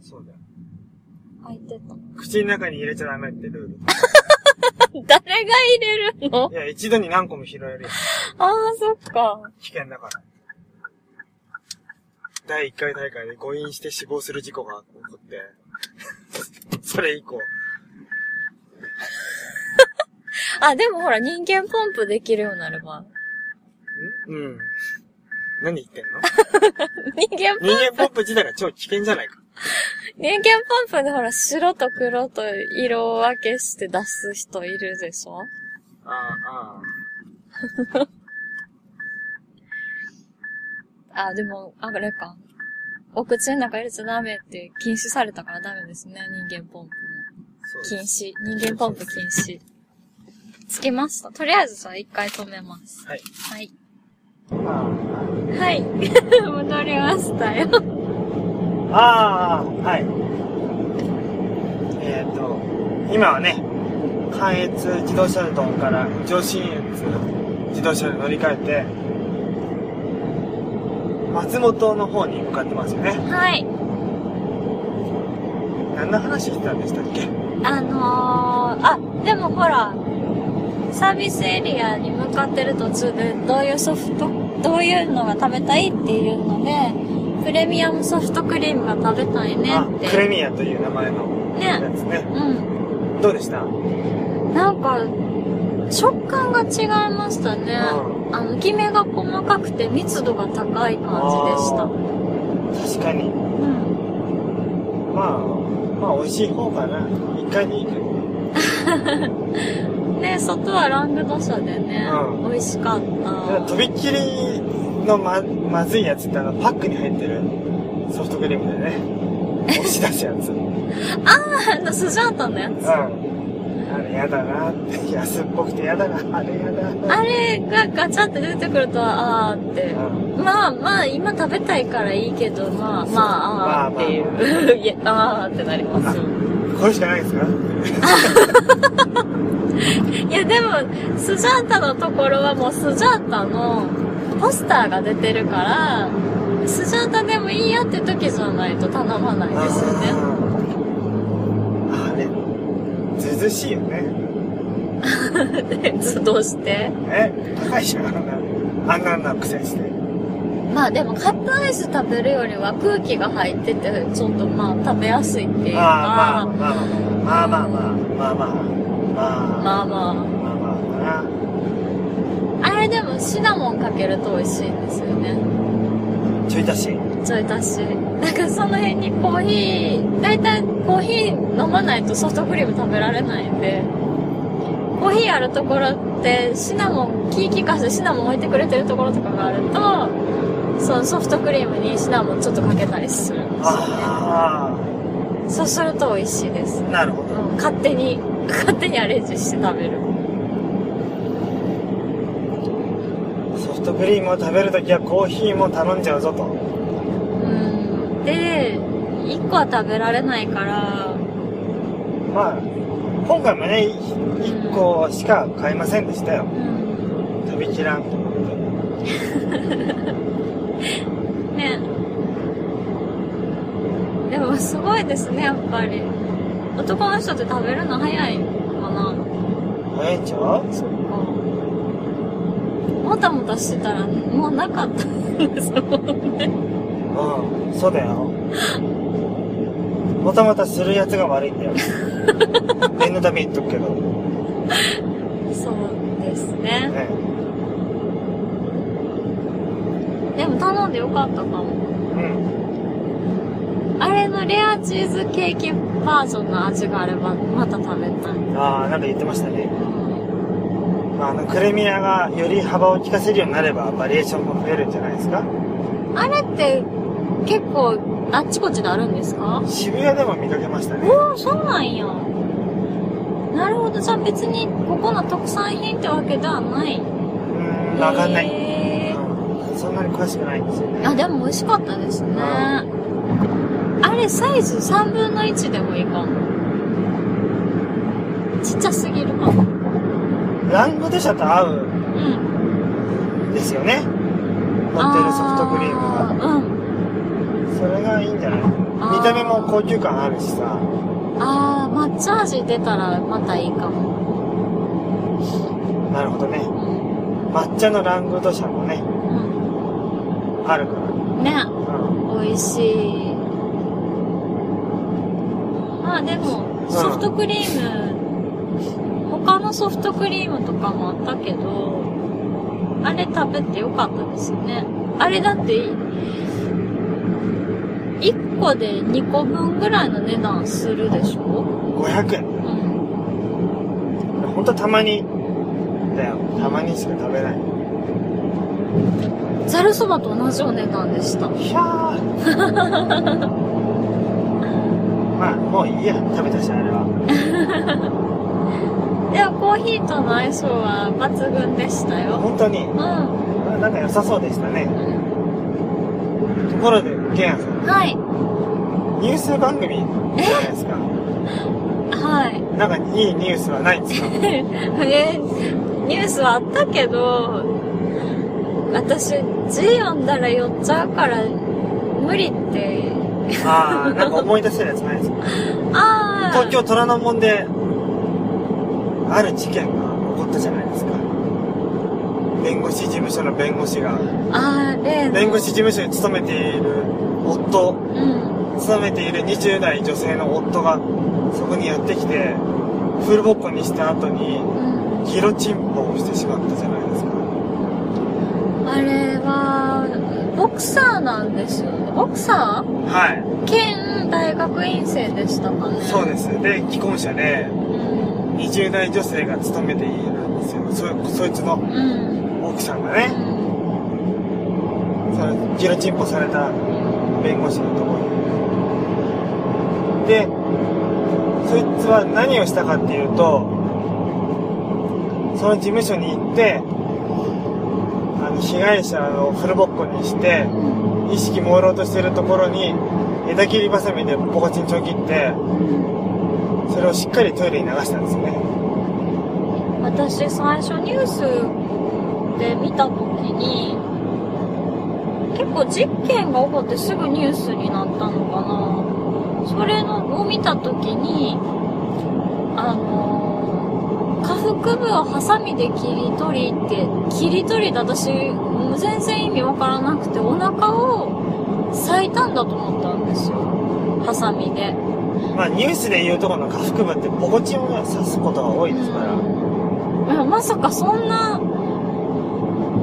そうだよ。
開いてた。
口の中に入れちゃダメってルール。
誰が入れるの？
いや、一度に何個も拾えるや
ああ、そっか。
危険だから。第1回大会で誤飲して死亡する事故が起こって、それ以降、
あ、でもほら、人間ポンプできるようになれば。
んうん。何言ってんの？
人間ポン
人間ポンプ自体が超危険じゃないか。
人間ポンプでほら、白と黒と色分けして出す人いるでしょ？
ああ、あ
あ、でも、あれか。お口の中入れちゃダメって禁止されたからダメですね、人間ポンプも。禁止。人間ポンプ禁止。つけました？とりあえずじゃあ一回止めます。
はい。
はい。
あ
はい。戻りましたよ。
あ、ああ、はい。えっ、と、今はね、関越自動車道から上信越自動車に乗り換えて、松本の方に向かってますよね。
はい。
何の話してたんでしたっけ？
あのー、あ、でもほら、サービスエリアに向かってる途中でどういうソフト、どういうのが食べたいっていうので、プレミアムソフトクリームが食べたいね
あ
って。
クレミアという名前のや
ね。
つね。
うん。
どうでした？
なんか、食感が違いましたね。
う
あの、きめが細かくて密度が高い感じでした。
確かに。
うん。
まあ、まあ美味しい方かな。一回でいいけど。
で、外はラングドシャでね、
うん
美味しかった。
とびっきりのま、まずいやつってあの、パックに入ってるソフトクリームでね。押し出すやつ。うん。
あの、スジャータのやつ。
あれやだなって。安っぽくてやだな。あれやだな。
あれがガチャって出てくると、あーって。
うん。
まあまあ、今食べたいからいいけど、まあまあ、あーってい
ま
う。いや、あーってなります。
これしかないですか？
いや、でも、スジャータのところはもうスジャータのポスターが出てるから、スジャータでもいいやって時じゃないと頼まないですよね。
あれ、ずうずうしいよね。
で、どうして？
え高いじゃん、あんな、あんなんな苦戦して。
まあでもカップアイス食べるよりは空気が入ってて、ちょっとまあ食べやすいっていうか、
まあまあまあまあまあまあまあまあまあ
まあま
まあまあまあ
あ。あれでもシナモンかけると美味しいんですよね。
ちょい足し。
ちょい足し。なんかその辺にコーヒー、だいたいコーヒー飲まないとソフトクリーム食べられないんで、コーヒーあるところってシナモン、キーキかしてシナモン置いてくれてるところとかがあると、そのソフトクリームにシナモンちょっとかけたりするんですよね。
あ
そうすると美味しいです。
あ、なるほど。
うん勝手に、勝手にアレンジして食べる。
ソフトクリームを食べるときはコーヒーも頼んじゃうぞと。
うん。で、1個は食べられないから、
まあ、今回もね、1個しか買いませんでしたよ。
うん。
食べきらんと思って。
ね。でもすごいですね、やっぱり。男の人って食べるの早いかな？
早いんちゃう？
そっか。もたもたしてたら、もうなかったんですもんね。
うん、そうだよ。もたもたするやつが悪いんだよ。念のため言っとくけど。
そうですね。
ね。
でも頼んでよかったかも。
うん。
あれのレアチーズケーキバージョンの味があれば、また食べたい。
ああ、なんか言ってましたね。
うん
まあ、あの、クレミアがより幅を利かせるようになれば、バリエーションも増えるんじゃないですか
あれって、結構、あっちこっちであるんですか？
渋谷でも見かけましたね。
おー、そうなんや。なるほど。じゃあ別に、ここの特産品ってわけではない。
うーん、わかんない。
へ
うん。そんなに詳しくないんですよね。
ーあ、でも美味しかったですね。あれ、サイズ3分の1でもいいかも。ちっちゃすぎるかも。
ラングドシャと合う
うん。
ですよね。乗ってるソフトクリームが。
うん。
それがいいんじゃない？見た目も高級感あるしさ。
あー、抹茶味出たらまたいいかも。
なるほどね。
うん。
抹茶のラングドシャもね、あるから。
うん。ね。
うん。
美味しい。まあでも、
うん
ソフトクリーム、他のソフトクリームとかもあったけど、あれ食べてよかったですね。あれだって、1個で2個分ぐらいの値段するでしょ
？500円。
うん。
ほんとたまに、だよ。たまにしか食べない。
ざるそばと同じお値段でした。
ひゃー。まあ、もういいや。食べたし、あれは。
でもコーヒーとの相性は抜群でしたよ。
本当に、
うん。
なんか良さそうでしたね。ところで、ケンヤさん、
はい。
ニュース番組じゃないですか。
はい。
なんかいいニュースはないんですか？
えニュースはあったけど、私、字読んだら酔っちゃうから、無理って
ああ、なんか思い出せるやつないですか？
ああ。
東京虎ノ門で、ある事件が起こったじゃないですか。弁護士事務所の弁護士が、
あー、例の。
弁護士事務所に勤めている夫、
うん。
勤めている20代女性の夫が、そこにやってきて、フルボッコにした後に、
うん。
ギロチンポをしてしまったじゃないですか。
あれは、ボクサーなんですよね。ボクサー？
はい。
兼大学院生でしたかね。
そうです。で、既婚者で、
うん。
20代女性が勤めているんですよ。そ、そいつの
うん。
奥さんがね、その、ギロチンポされた弁護士のところに。で、そいつは何をしたかっていうと、その事務所に行って、あの、被害者をフルボッコにして、意識朦朧としてるところに、枝切りバサミでポコチンちょん切って、それをしっかりトイレに流したんですね。
私最初ニュースで見た時に結構実験が起こってすぐニュースになったのかなそれのを見た時にあの下腹部をハサミで切り取りって切り取りで私もう全然意味わからなくてお腹を裂いたんだと思ったんですよ。ハサミで。
まあニュースで言うところの下腹部ってポコチンを刺すことが多いですから。
いやまさかそんな、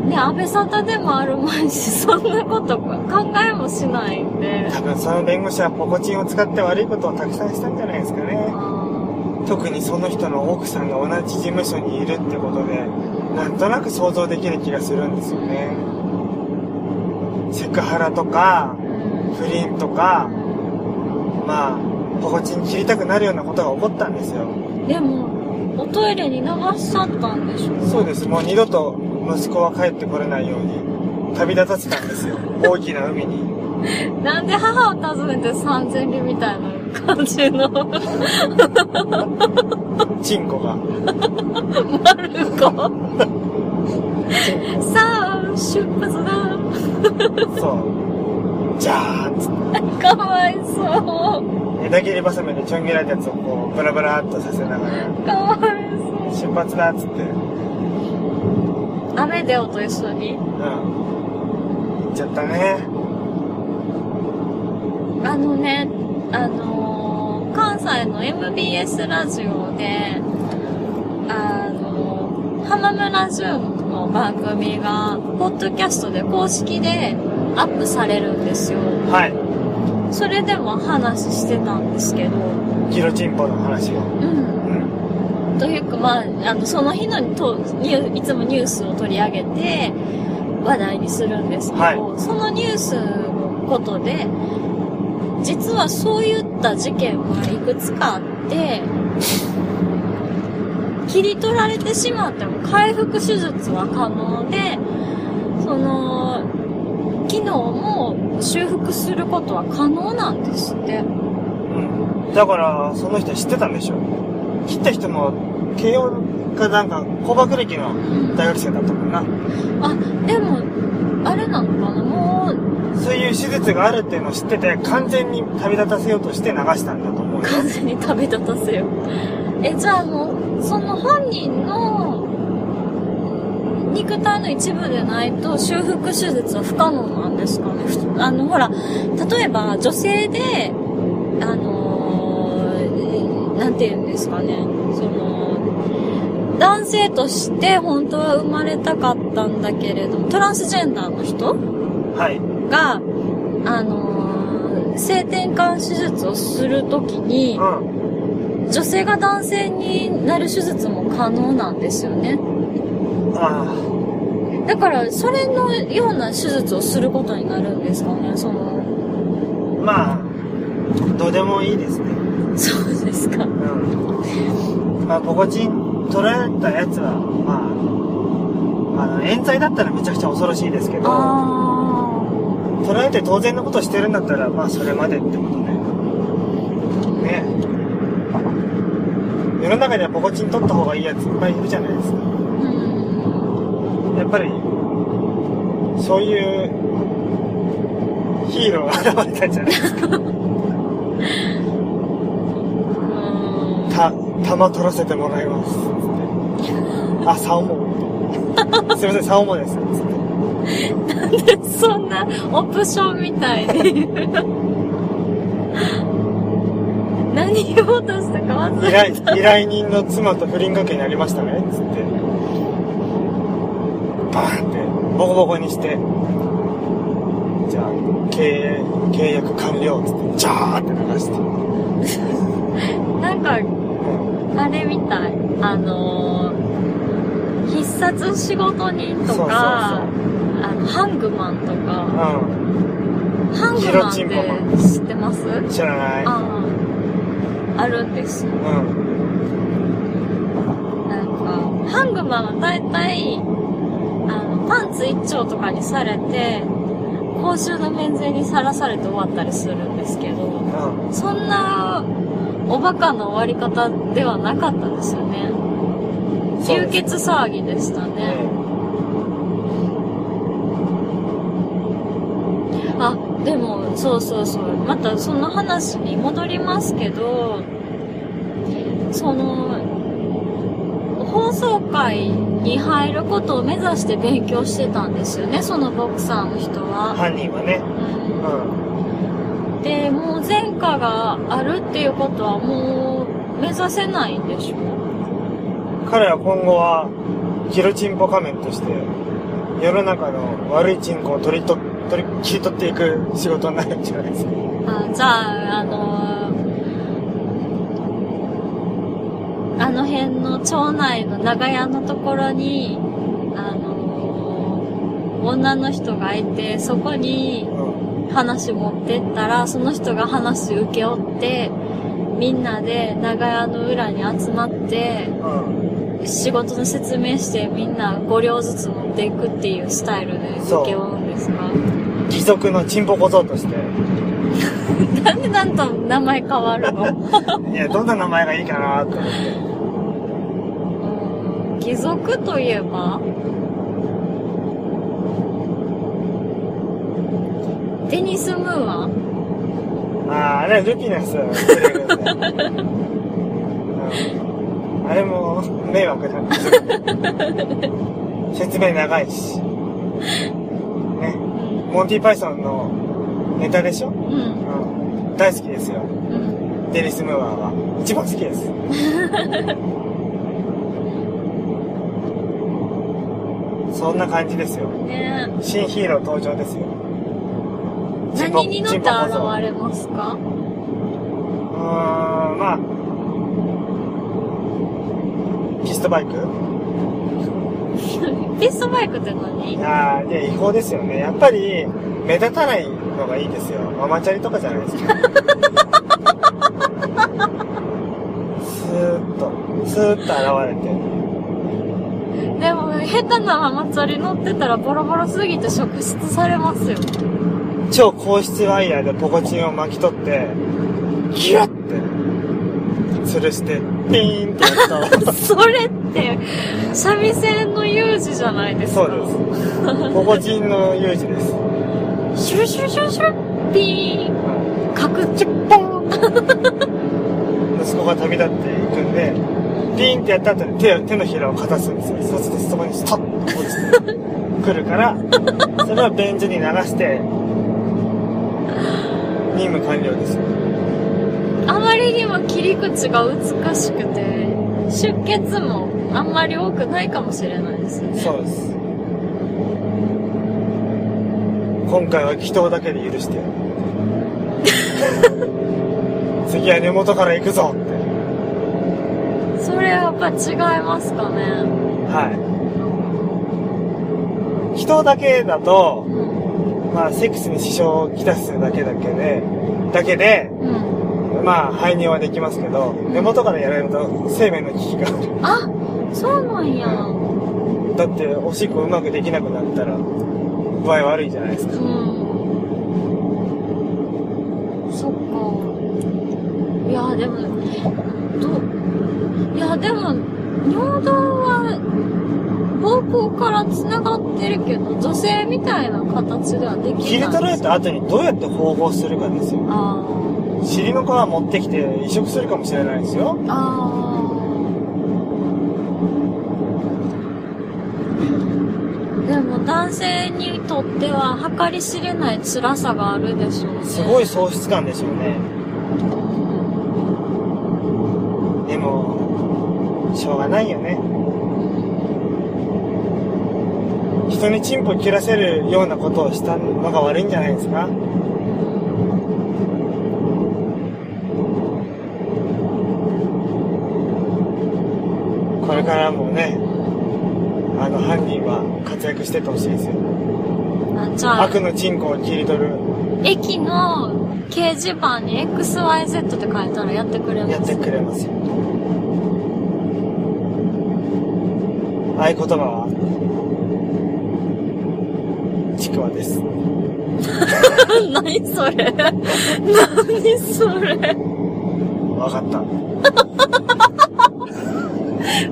ね、安倍沙汰でもあるまいし、そんなこと考えもしないんで。
多分その弁護士はポコチンを使って悪いことをたくさんしたんじゃないですかね。特にその人の奥さんが同じ事務所にいるってことで、なんとなく想像できる気がするんですよね。セクハラとか、不倫とか、まあ、ポコチン切りたくなるようなことが起こったんですよ。
でも、おトイレに流しちゃったんでしょ
そうです。もう二度と息子は帰ってこれないように、旅立たせたんですよ。大きな海に。
なんで母を訪ねて三千里みたいな感じの、
チンコが。
マルコ。さあ、出発だ。
そう。じゃーんっつっ
かわいそう。
て、枝切りバサミでちょん切られたやつをこう、ブラブラーっとさせながら、
かわいそう。
出発だっつって、
アメデオと一緒に。
うん。行っちゃったね。
あのね、あのー関西の MBS ラジオで、あのー浜村淳の番組が、ポッドキャストで公式でアップされるんですよ。
はい。
それでも話してたんですけど、
ギロチンポの話を。
うん。
うん。
というか、まあ、あの、その日のとニューいつもニュースを取り上げて、話題にするんですけど、
はい
そのニュースのことで、実はそういった事件はいくつかあって、切り取られてしまっても回復手術は可能で、その、機能も修復することは可能なんですって。
うん。だから、その人知ってたんでしょ？切った人も、慶応かなんか、工学歴の大学生だったもんな。
あ、でも、あれなのかなもう、
そういう手術があるっていうのを知ってて、完全に旅立たせようとして流したんだと思うよ。
完全に食べ立たせよ。え、じゃあもう、その本人の肉体の一部でないと修復手術は不可能なんですかね？ふあの、ほら、例えば女性で、あのーなんて言うんですかね、男性として本当は生まれたかったんだけれども、トランスジェンダーの人？
はい。
が、あのー性転換手術をするときに
う、ん。
女性が男性になる手術も可能なんですよね。
あ
だから、それのような手術をすることになるんですかね、その、
あ。まあ、どうでもいいですね。
そうですか。
うん。まあ、取られたやつは、まあ、あの、冤罪だったらめちゃくちゃ恐ろしいですけど、取られて当然のことしてるんだったら、まあ、それまでってことね。ね世の中にはポコチン取った方がいいやついっぱいいるじゃないですか。やっぱり、そういうヒーローが現れたんじゃないですか。た、玉取らせてもらいます。つって。あ、サオモン。すいません、サオモンです。つって。
そんなオプションみたいに言うの？何言おうとしたか忘
依
れ
頼、依頼人の妻と不倫関係になりましたね。つって。バーンって、ボコボコにして。じゃあ、経営、契約完了。つって、ジャーって流して。
なんか、
うん
あれみたい。あのー、必殺仕事人とか、あの、ハングマンとか、ハング
ギ
マンって知ってます？
うん。知らない。
ああ、あるんですよ。
うん。
なんか、ハングマンは大体、あの、パンツ一丁とかにされて、公衆の免税にさらされて終わったりするんですけど、
うん。
そんな、おバカの終わり方ではなかったですよね。流血騒ぎでしたね。あ、でも、そうそうそう。またその話に戻りますけど、その、放送会に入ることを目指して勉強してたんですよね、そのボクサーの人は。
犯人はね。
で、もう前科があるっていうことはもう目指せないんでしょ
彼は今後は、ギロチンポ仮面として、世の中の悪いチンコを取り取、取り、切り取っていく仕事になるんじゃないですか。
あじゃあ、あのーあの辺の町内の長屋のところに、あのー女の人がいて、そこに
うん。
話持ってったら、その人が話受け負って、みんなで長屋の裏に集まって、
うん。
仕事の説明してみんな5両ずつ持っていくっていうスタイルで受け負うんですか？
義足のチンポ小僧として。
なんでなんと名前変わるの？
いや、どんな名前がいいかなと思って。
うん貴族といえば？デニス・ムーア
ああ、あれはルピナス。あれも迷惑だ。説明長いし。ね。モンティパイソンのネタでしょ？
うん。
うん。大好きですよ。
うん。
デニス・ムーアは。一番好きです。そんな感じですよ。
ね
新ヒーロー登場ですよ。
何に乗って現れますか？
うーん、まあ、ピストバイク？
ピストバイクって何？
ああ、いや、違法ですよね。やっぱり、目立たないのがいいですよ。ママチャリとかじゃないですか。スーッと、スーッと現れて。
でも、下手なママチャリ乗ってたらボロボロすぎて職質されますよ。
超高質ワイヤーでポコチンを巻き取って、ギュッて、吊るして、ピーンってやったら、
それって、三味線の有事じゃないですか。
そうです。ポコチンの有事です。
シュルシュルシュルシュル、ピーン、カクチュッポン。
息子が旅立っていくんで、ピーンってやった後に手を手のひらをかたすんですよ。そうするとそこにストッと落ちてくるから、それは便所に流して、任務完了ですよ。
あまりにも切り口が美しくて、出血もあんまり多くないかもしれないですね。
そうです。今回は祈祷だけで許して。次は根元から行くぞって。
それやっぱ違いますかね。
はい。祈祷だけだと、
うん。
まあ、セックスに支障をきたすだけだけで、だけで、
うん。
まあ、排尿はできますけど、根元からやられると生命の危機がある。
あ、そうなんや。
だって、おしっこうまくできなくなったら、具合悪いじゃないですか。
うん。そっか。いや、でも、どう、いや、でも、尿道は、膀胱から繋がってるけど、女性みたいな形ではできない。
切り取られた後にどうやって縫合するかですよ。
あ
尻の皮持ってきて移植するかもしれないですよ。
あーでも男性にとっては計り知れない辛さがあるでしょうね。
すごい喪失感でしょうね。でも、しょうがないよね。人にチンポ切らせるようなことをしたのが悪いんじゃないですか？これからもね、あの犯人は活躍してってほしいですよ。
あじゃあ、
悪のチンコを切り取る、
駅の掲示板に XYZ って書いたらやってくれます？
やってくれますよ。合言葉は、ちくわです。
何それ何それ
わかった。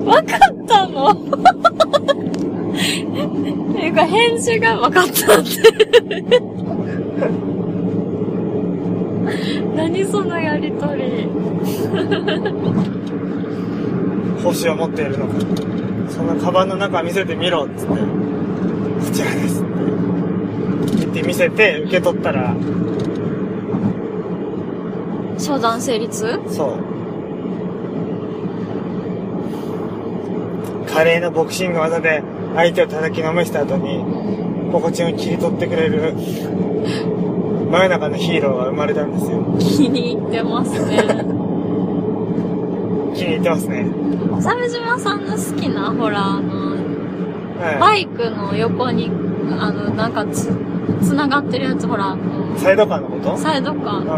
わかったのっていうか返事がわかったって。何そのやりとり。
星を持っているのか。そのカバンの中見せてみろっつって、こちらですって言って見せて受け取ったら、
商談成立？
そう。華麗なボクシング技で相手を叩きのめした後に、ポコチンを切り取ってくれる、真夜中のヒーローが生まれたんですよ。
気に入ってますね。
気に入ってますね。
鮫島さんの好きな、ほら、あの、
は
バイクの横に、あの、なんかつ、つながってるやつ、ほら。
サイドカーのこと？
サイドカー。
う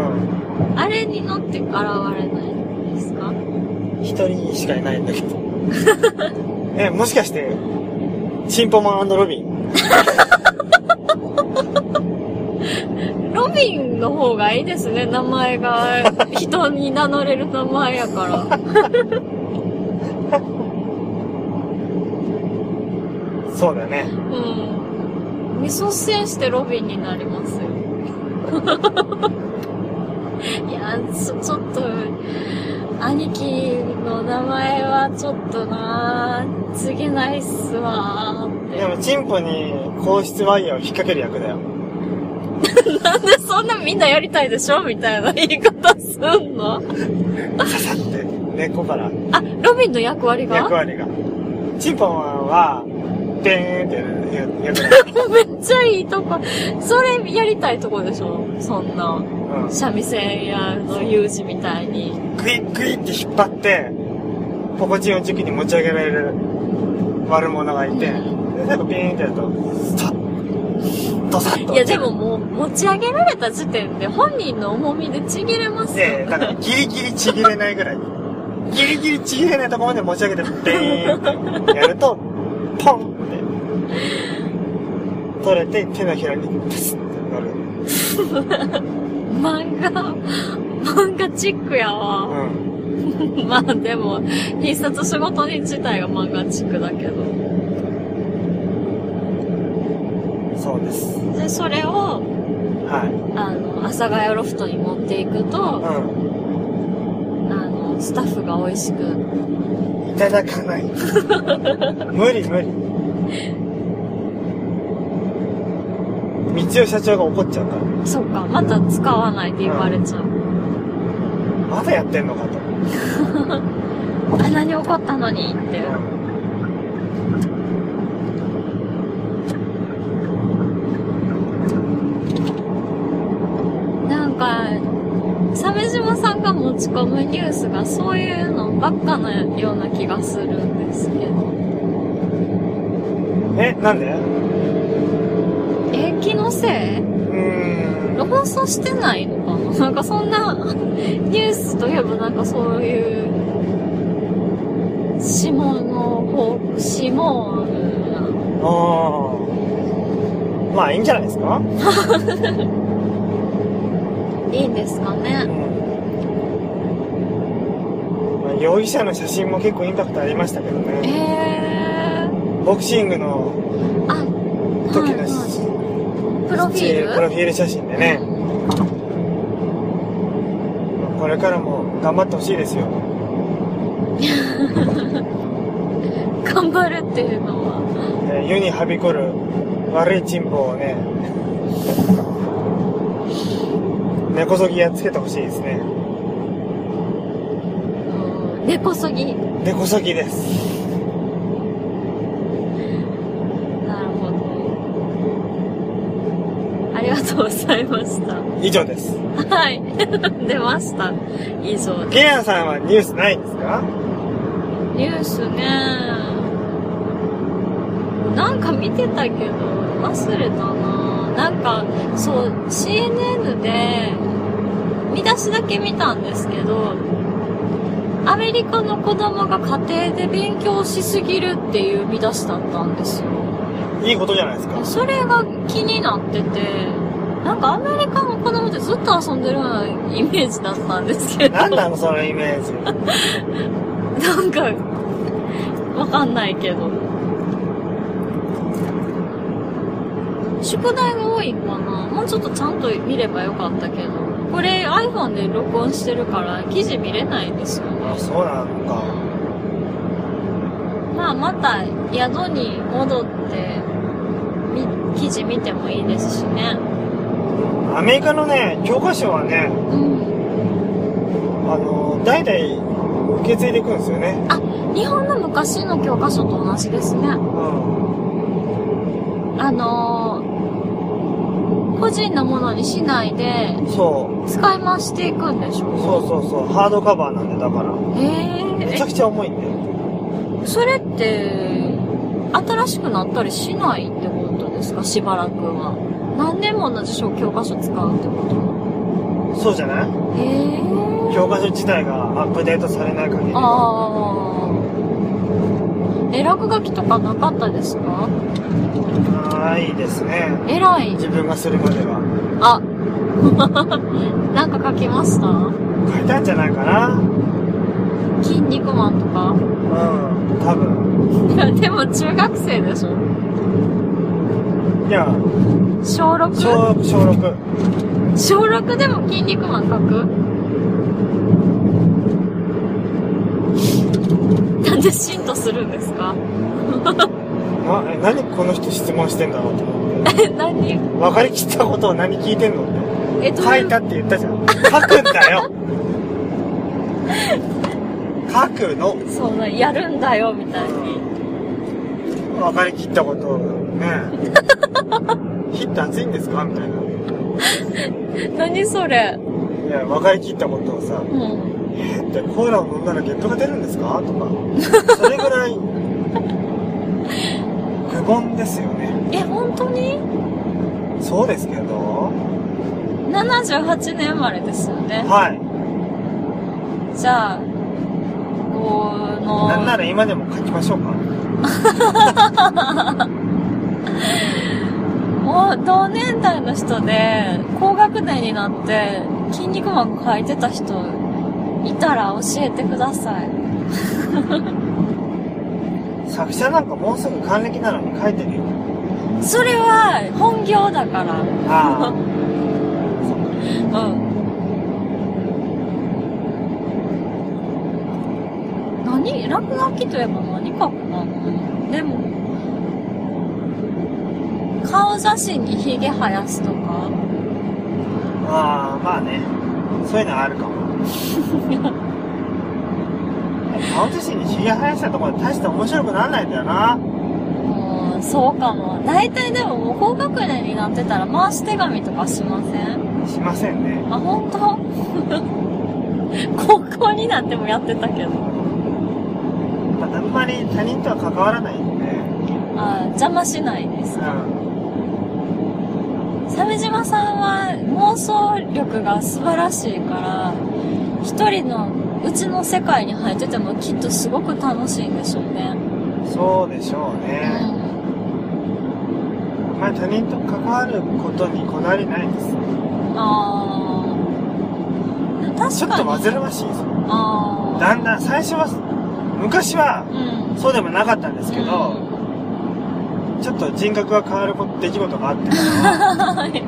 あれに乗って現れないんですか？
ん。一人しかいないんだけど。え、もしかして、チンポマンロビン？
ロビンの方がいいですね、名前が。人に名乗れる名前やから。
そうだね。
うん。率先してロビンになりますよ。いや、ちょ、ちょっと、兄貴の名前はちょっとな次ないっすわーって。
でも、チンポに硬質ワイヤーを引っ掛ける役だよ。
なんでそんなみんなやりたいでしょ？みたいな言い方すんの？
ささって、根っこから
あ、ロビンの役割が？
役割が。チンポは、でーんってやる役だよ。
ちゃいいとこ。それやりたいとこでしょ？そんな。
うん。
三味線屋の有事みたいに。
グイッグイって引っ張って、ポコチンを軸に持ち上げられる悪者がいて、で最後ピーンってやると、スタッ、ドサッと。
いやでももう持ち上げられた時点で本人の重みでちぎれますよ。
で、だからギリギリちぎれないぐらい。ギリギリちぎれないところまで持ち上げて、ベーンってやると、ポンって、取れて手のひらにプスって乗る。
漫画、漫画チックやわ。
うん。
まあでも、必殺仕事人自体が漫画チックだけど。
そうです。
で、それを、
はい。
あの、阿佐ヶ谷ロフトに持っていくと、
う
あの、スタッフが美味しく。
ん。いただかない。無理無理。道代社長が怒っちゃうから。
そっか、また使わないって言われちゃう。
まだやってんのかと。
あ、何怒ったのにって。なんか、鮫島さんが持ち込むニュースがそういうのばっかなような気がするんですけど。
え、なんで？
のせいう
ーん。
放送してないのかな？なんかそんな ニュースといえばなんかそういう、下の方、下な
ああ。まあいいんじゃないですか？
いいんですか
う
ね？
ん。まあ、容疑者の写真も結構インパクトありましたけど
え
ね。
ー、
ボクシングの
あ、
時の
プロフィール？
プロフィール写真でね。れからも頑張ってほしいですよ。
頑張るっていうのは。
えー世にはびこる悪いチンポをね、根こそぎやっつけてほしいですね。
うん根こそぎ。
根こそぎです。
なるほど。ありがとうございました。
以上です。
はい。出ました。以上で
ゲアさんはニュースないんですか？
ニュースね。なんか見てたけど、忘れたななんか、そう、CNN で、見出しだけ見たんですけど、アメリカの子供が家庭で勉強しすぎるっていう見出しだったんですよ。
いいことじゃないですか。
それが気になってて、なんかアメリカの子供ってずっと遊んでるようなイメージだったんですけど。
なんなのそのイメージ。
なんか、わかんないけど。宿題が多いんかなもうちょっとちゃんと見ればよかったけど。これ iPhone で録音してるから記事見れないんですよ
あ、
ね。
そうなのか。
まあまた宿に戻って、み記事見てもいいですしね。
アメリカのね、教科書はね、
うん。
あの、代々受け継いでいくんですよね。
あ、日本の昔の教科書と同じですね。
うん。
あのー個人のものにしないで、
そう。
使い回していくんでしょ
そうそうそう。ハードカバーなんで、だから。
へえ
めちゃくちゃ重いんだよ。
それって、新しくなったりしないってことですか？しばらくは。も同じ小教科書使うってこ
そうじゃない？
え
教科書自体がアップデートされない限り。
ああ。え、落書きとかなかったですか？
ないですね。
偉い。
自分がするまでは。
あ。なんか書きました？
書いたんじゃないかな。
筋肉マンとか？
うん。多分。
いや、でも中学生でしょ
いや、
小 6?
小、小6。
小6でも筋肉マン書く？なんでシンとするんですか？
な、え、何この人質問してんだろうと思って。
え、何？
分かりきったことを何聞いてんのって。
え、
書いたって言ったじゃん。書くんだよ書くの？
そうな、やるんだよ、みたいに。
分かりきったことをね。火って熱いんですか？みたいな。
何それ？
いや、分かりきったことをさ、
うん。
えーってコーラを飲んだらゲップが出るんですか？とか。それぐらい、愚問ですよね。
え、本当に？
そうですけど、
?78 年生まれですよね。
はい。
じゃあ、この、
なんなら今でも書きましょうか。
もう同年代の人で、高学年になって、筋肉マン書いてた人、いたら教えてください。
作者なんかもうすぐ還暦なのに書いてるよ。
それは、本業だから。
あ
うん。何？落書きといえば何かかな？でも、顔写真にヒゲ生やすとか？
あ、ああ、まあね。そういうのはあるかも。顔写真にひげ生やしたところで大して面白くならないんだよな。
もう、そうかも。大体でももう高学年になってたら回し手紙とかしません？
しませんね。
あ、本当？高校になってもやってたけど。
まあ、あんまり他人とは関わらないんで。
あ邪魔しないです
う
か。
ん。
鮫島さんは妄想力が素晴らしいから、一人のうちの世界に入っててもきっとすごく楽しいんでしょうね。
そうでしょう
う
ね。
ん。
あんまり他人と関わることにこだわりないです。
あー。確かに。
ちょっと煩わしいです。だんだん、最初は、昔は
うん。
そうでもなかったんですけど、ちょっと人格が変わる出来事があってからは、
はい。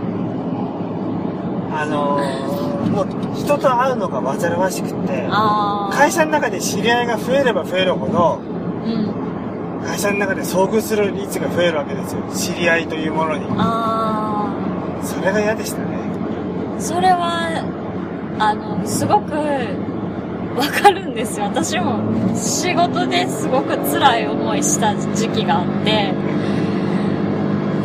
あのー、もう人と会うのが煩わしくって。会社の中で知り合いが増えれば増えるほど、
うん。
会社の中で遭遇する率が増えるわけですよ。知り合いというものに。
あ
それが嫌でしたね。
あ。それは、あの、すごく、わかるんですよ。私も仕事ですごく辛い思いした時期があって、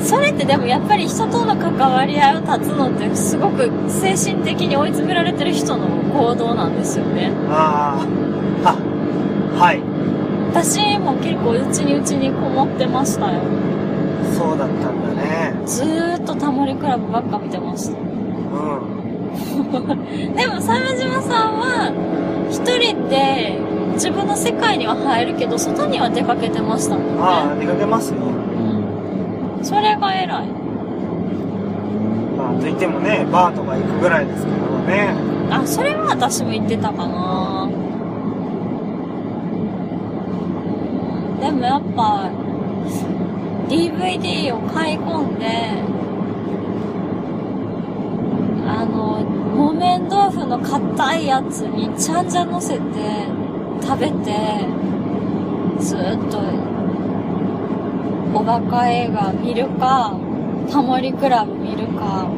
それってでもやっぱり人との関わり合いを断つのってすごく精神的に追い詰められてる人の行動なんですよね。
ああ、は、はい。
私も結構うちにうちにこもってましたよ。
そうだったんだね。
ずーっとタモリクラブばっか見てました。
うん。
でも、鮫島さんは、一人で自分の世界には入るけど、外には出かけてましたもんね。
ああ、出かけますよ。
うん。それが偉い。
まあ、といってもね、バーとか行くぐらいですけどね。
あ、それは私も言ってたかなでもやっぱ、DVD を買い込んで、あの、木綿豆腐の硬いやつにちゃんじゃ乗せて食べて、ずーっと、おバカ映画見るか、タモリクラブ見るか、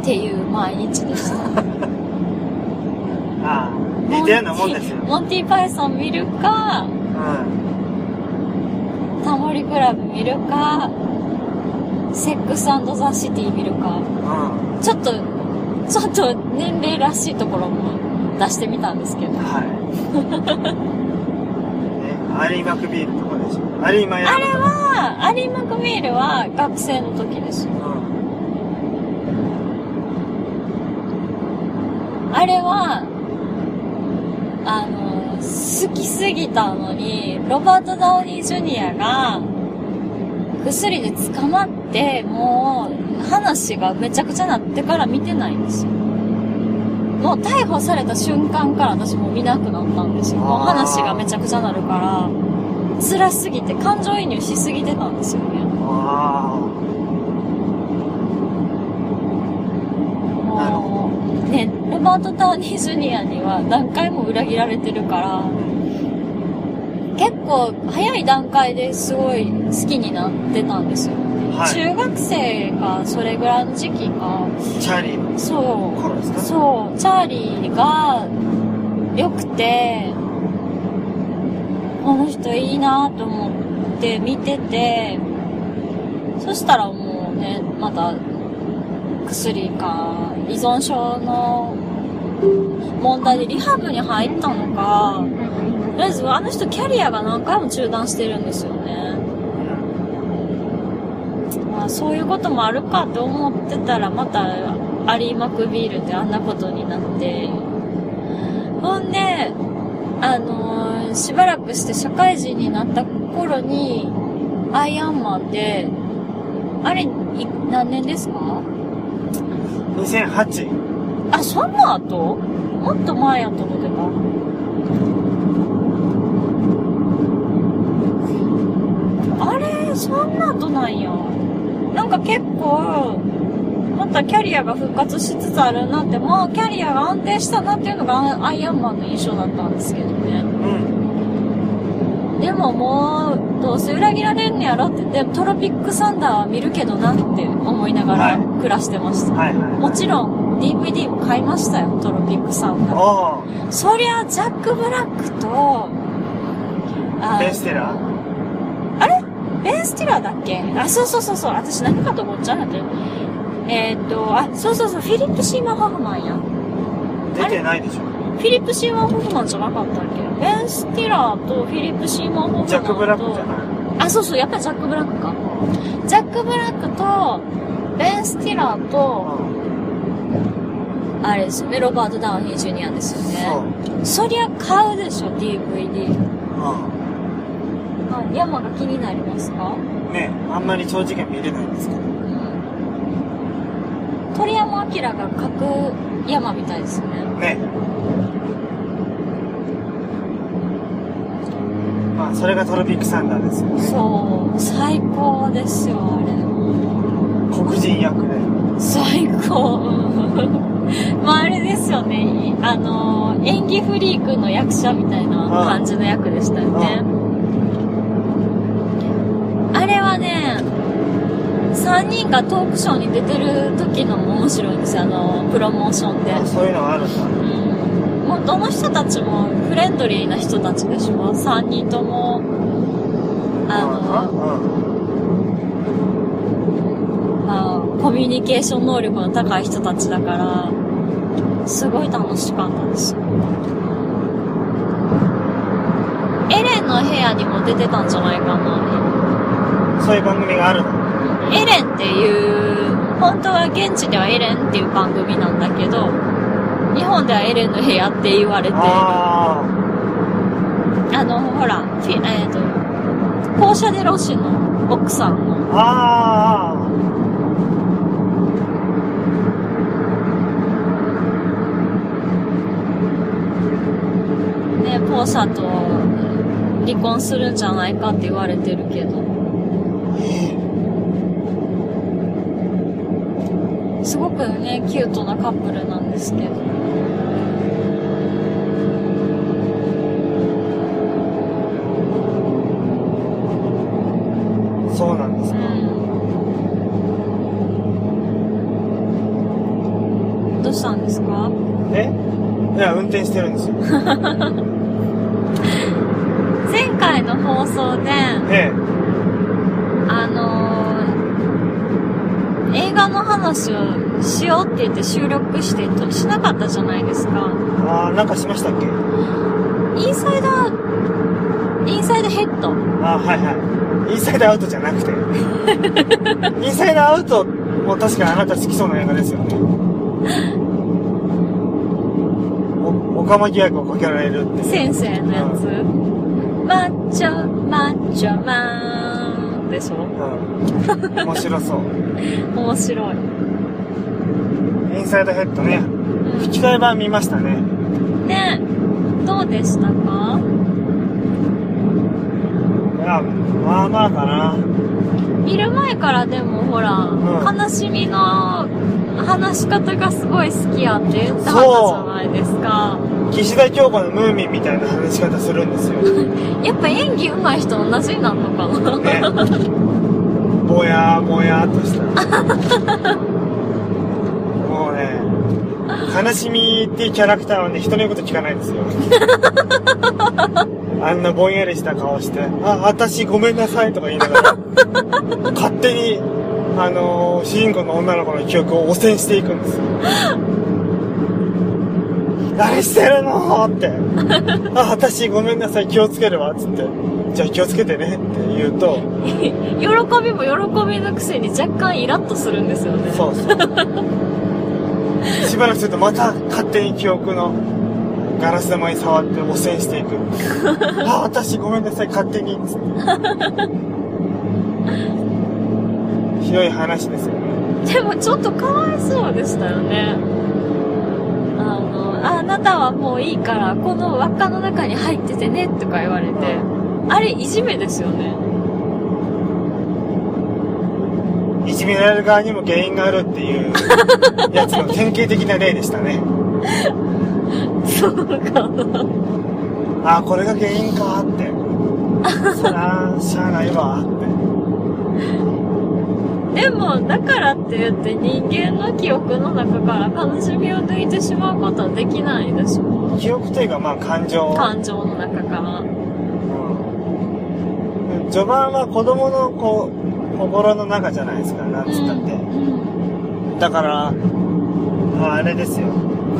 っていう毎日でした。
ああ、似たようなもんですよ。
モンティパイソン見るか、
うん。
タモリクラブ見るか、セックスザ・シティ見るか、
うん。
ちょっと、ちょっと年齢らしいところも出してみたんですけど。
はい。ね、アリー・マクビールとかでしょ。アリー・マヤ
あれは、アリー・マクミールは学生の時ですよ。
うん。
あれは、あの、好きすぎたのに、ロバート・ダウニー・ジュニアが、薬で捕まって、もう、話がめちゃくちゃなってから見てないんですよ。もう逮捕された瞬間から私もう見なくなったんですよ。話がめちゃくちゃなるから、辛すぎて、感情移入しすぎてたんですよね。
あなる
もう、ね、ロバート・タウニー・ジュニアには何回も裏切られてるから、結構早い段階ですごい好きになってたんですよ。
はい
中学生か、それぐらいの時期か、
あ。チャーリーの
そう、
頃ですか？
そう、チャーリーが良くて、この人いいなと思って見てて、そしたらもうね、また薬か依存症の問題でリハブに入ったのか、とりあえずあの人キャリアが何回も中断してるんですよね。まあそういうこともあるかって思ってたらまたアリー・マクビールであんなことになって。ほんで、あのしばらくして社会人になった頃にアイアンマンで、あれ、い何年ですか
？2008。
あ、そんな後？もっと前やと思ってた。あれ、そんな後なんや。なんか結構、またキャリアが復活しつつあるなって、まあキャリアが安定したなっていうのがアイアンマンの印象だったんですけどね。
うん。
でももう、どうせ裏切られんねやろって、でもトロピックサンダーは見るけどなって思いながら
はい
暮らしてました。
はいはい。
もちろん DVD も買いましたよ、トロピックサンダー。
お
そりゃ、ジャック・ブラックと、あ
ー、ベンステラー
あれ？ベン・スティラーだっけ？あ、そうそうそうそう。私何かと思っちゃうんだって。えーっと、あ、そうそうそう、フィリップ・シーマン・ホフマンや。
出てないでしょ。
フィリップ・シーマン・ホフマンじゃなかったっけ？ベン・スティラーとフィリップ・シーマン・ホフマンと。
ジャック・ブラックじゃない
あ、そうそう、やっぱりジャック・ブラックか。ジャック・ブラックと、ベン・スティラーと、あれですよね、ロバート・ダウニー・ジュニアですよね。
そ
そりゃ買うでしょ、DVD。
う。
あ、山が気になりますか？
うん。ねあんまり長時間見れないんですけど。
鳥山明が描く山みたいですよね。
ねまあ、それがトロピックサンダーですよね。
そう、最高ですよ、あれ。
黒人役で。
最高。まああれですよね。あの、演技フリークの役者みたいな感じの役でしたよね。あれはね、3人がトークショーに出てる時のも面白いんですよ。あの、プロモーションで。
あそういうのがあるんだ。
うん。どの人たちもフレンドリーな人たちでしょ ?3 人とも。あの、まあ、コミュニケーション能力の高い人たちだから、すごい楽しかったですよ。エレンの部屋にも出てたんじゃないかな。
うん。そういう番組があるの？
エレンっていう、本当は現地ではエレンっていう番組なんだけど、日本ではエレンの部屋って言われて。あ
あ
の、ほら、えっ、と、校舎でロシの奥さんの、
あ。ああ。
ね、ポーシャと離婚するんじゃないかって言われてるけど、すごくね、キュートなカップルなんですけど。
そうなんです
う
か。
ん。どうしたんですか
えいや、運転してるんですよ。
前回の放送で、
ええ。
あのー、映画の話をしようって言って収録してとしなかったじゃないですか。
ああ、なんかしましたっけ？
インサイド、インサイドヘッド。
ああ、はいはい。インサイドアウトじゃなくて。インサイドアウトも確かにあなた好きそうな映画ですよね。お、オカマ疑惑をかけられるって。
先生のやつ。マッチョ、マッチョマンでしょ？
うん。面白そう。
面白い。
インサイドヘッドね。
うん
吹き替え版見ましたね。
ねどうでしたか？
いや、まあまあかな。
見る前からでもほら、
ん
悲しみの話し方がすごい好きやって言ったはずじゃないですか。
岸田京子のムーミンみたいな話し方するんですよ。
やっぱ演技上手い人同じになるのかな？
ね。ぼやーぼやーっとした。悲しみっていうキャラクターはね、人の言うこと聞かないですよ。あんなぼんやりした顔して、あ、私ごめんなさいとか言いながら、勝手に、あのー主人公の女の子の記憶を汚染していくんですよ。何してるのって。あ、私ごめんなさい、気をつけるわ、つって。じゃあ気をつけてねって言うと、
喜びも喜びのくせに若干イラッとするんですよね。
そうそう。しばらくするとまた勝手に記憶のガラス玉に触って汚染していく。あ、私ごめんなさい、勝手に。ひどい話ですよね。
でもちょっとかわいそうでしたよね。あの、ああなたはもういいから、この輪っかの中に入っててね、とか言われて。あれ、いじめですよね。
側にも原因があるっていう やつの典型的な例でしたね。
そうかな。
あ、これが原因かって。そら、しゃあないわって。
でも、だからって言って人間の記憶の中から悲しみを抜いてしまうことはできないでしょ。
記憶というか、まあ感情。
感情の中から。
うん序盤は子供のこう心の中じゃないですか、なんつったって。
うん
だから、まああれですよ。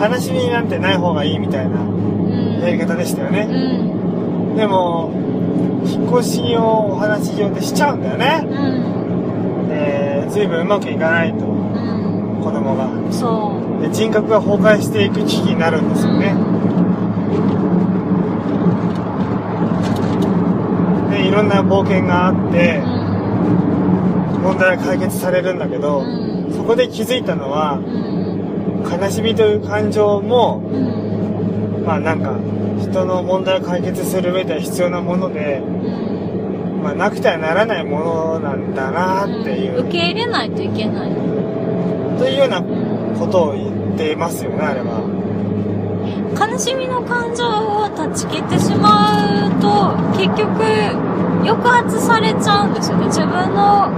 悲しみなんてない方がいいみたいな
うん。
やり方でしたよ
う
ね。
ん。
でも、引っ越しをお話上でしちゃうんだよね。
うん。
で、随分うまくいかないと、
うん。
子供が。
そう。
で、人格が崩壊していく危機になるんですよね。で、いろんな冒険があって
う、ん。
問題が解決されるんだけど、
うん
そこで気づいたのは、
うん。
悲しみという感情も、
うん。
まあなんか、人の問題を解決する上では必要なもので、
うん。
まあなくてはならないものなんだなっていう。
受け入れないといけない。
というようなことを言ってますよね、あれは。
悲しみの感情を断ち切ってしまうと、結局、抑圧されちゃうんですよね。自分の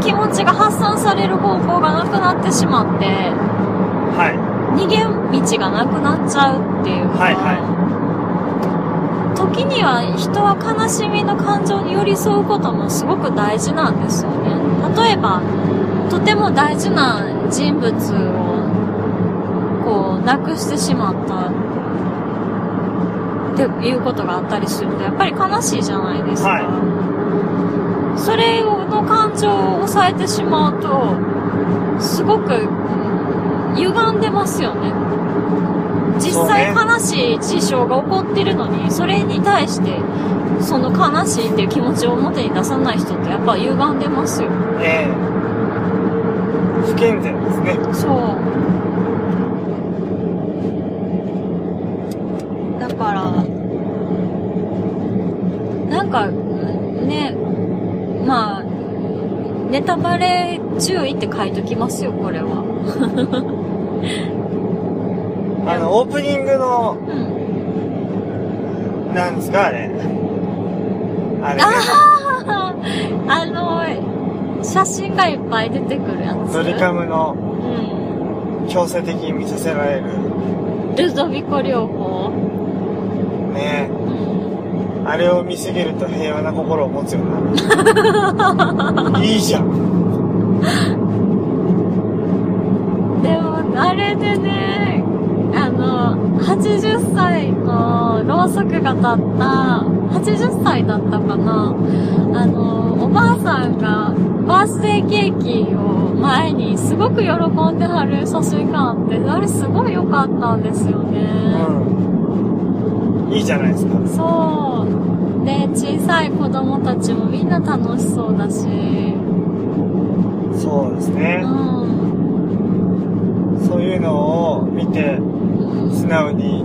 気持ちが発散される方向がなくなってしまって、
はい。
逃げ道がなくなっちゃうっていうか、
はいは
時には人は悲しみの感情に寄り添うこともすごく大事なんですよね。例えば、とても大事な人物を、こう、亡くしてしまったっていうことがあったりすると、やっぱり悲しいじゃないですか。
は
それの感情を抑えてしまうと、すごく歪んでますよね。実際悲しい事象が起こってるのに、それに対して、その悲しいっていう気持ちを表に出さない人ってやっぱ歪んでますよ。
ええ不健全ですね。
そう。だから、なんか、ね、まあ、ネタバレ注意って書いときますよ、これは。
あの、オープニングの、
うん。
なんですか、あれ。あれね、
あああの、写真がいっぱい出てくるやつ。
ドリカムの
うん。
強制的に見させられる。
ルドビコ療法。
ね
うん。
あれを見すぎると平和な心を持つよなる。いいじゃん。
でも、あれでね、あの、80歳のろうそくが立った、80歳だったかなあの、おばあさんがバースデーケーキを前にすごく喜んではる写真があって、あれすごい良かったんですよね。
うん。いいじゃないですか。
そう。で、小さい子供たちもみんな楽しそうだし、
そうですね
う。ん。
そういうのを見て、素直に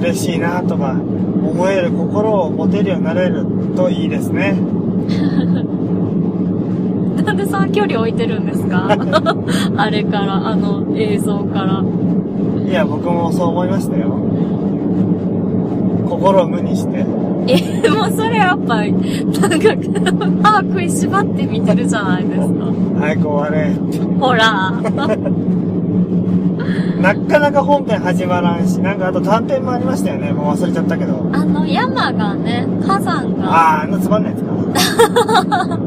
嬉しいなとか思える心を持てるようになれるといいですね。
なんでその距離置いてるんですか？あれから、あの映像から。
いや、僕もそう思いましたよ。心を無にして。
え、もうそれやっぱり、なんか、歯食いしばって見てるじゃないですか。
早く終われ。
ほら。
なかなか本編始まらんし、なんかあと短編もありましたよね。もう忘れちゃったけど。
あの山がね、火山が、
あー、あのつまんないやつか。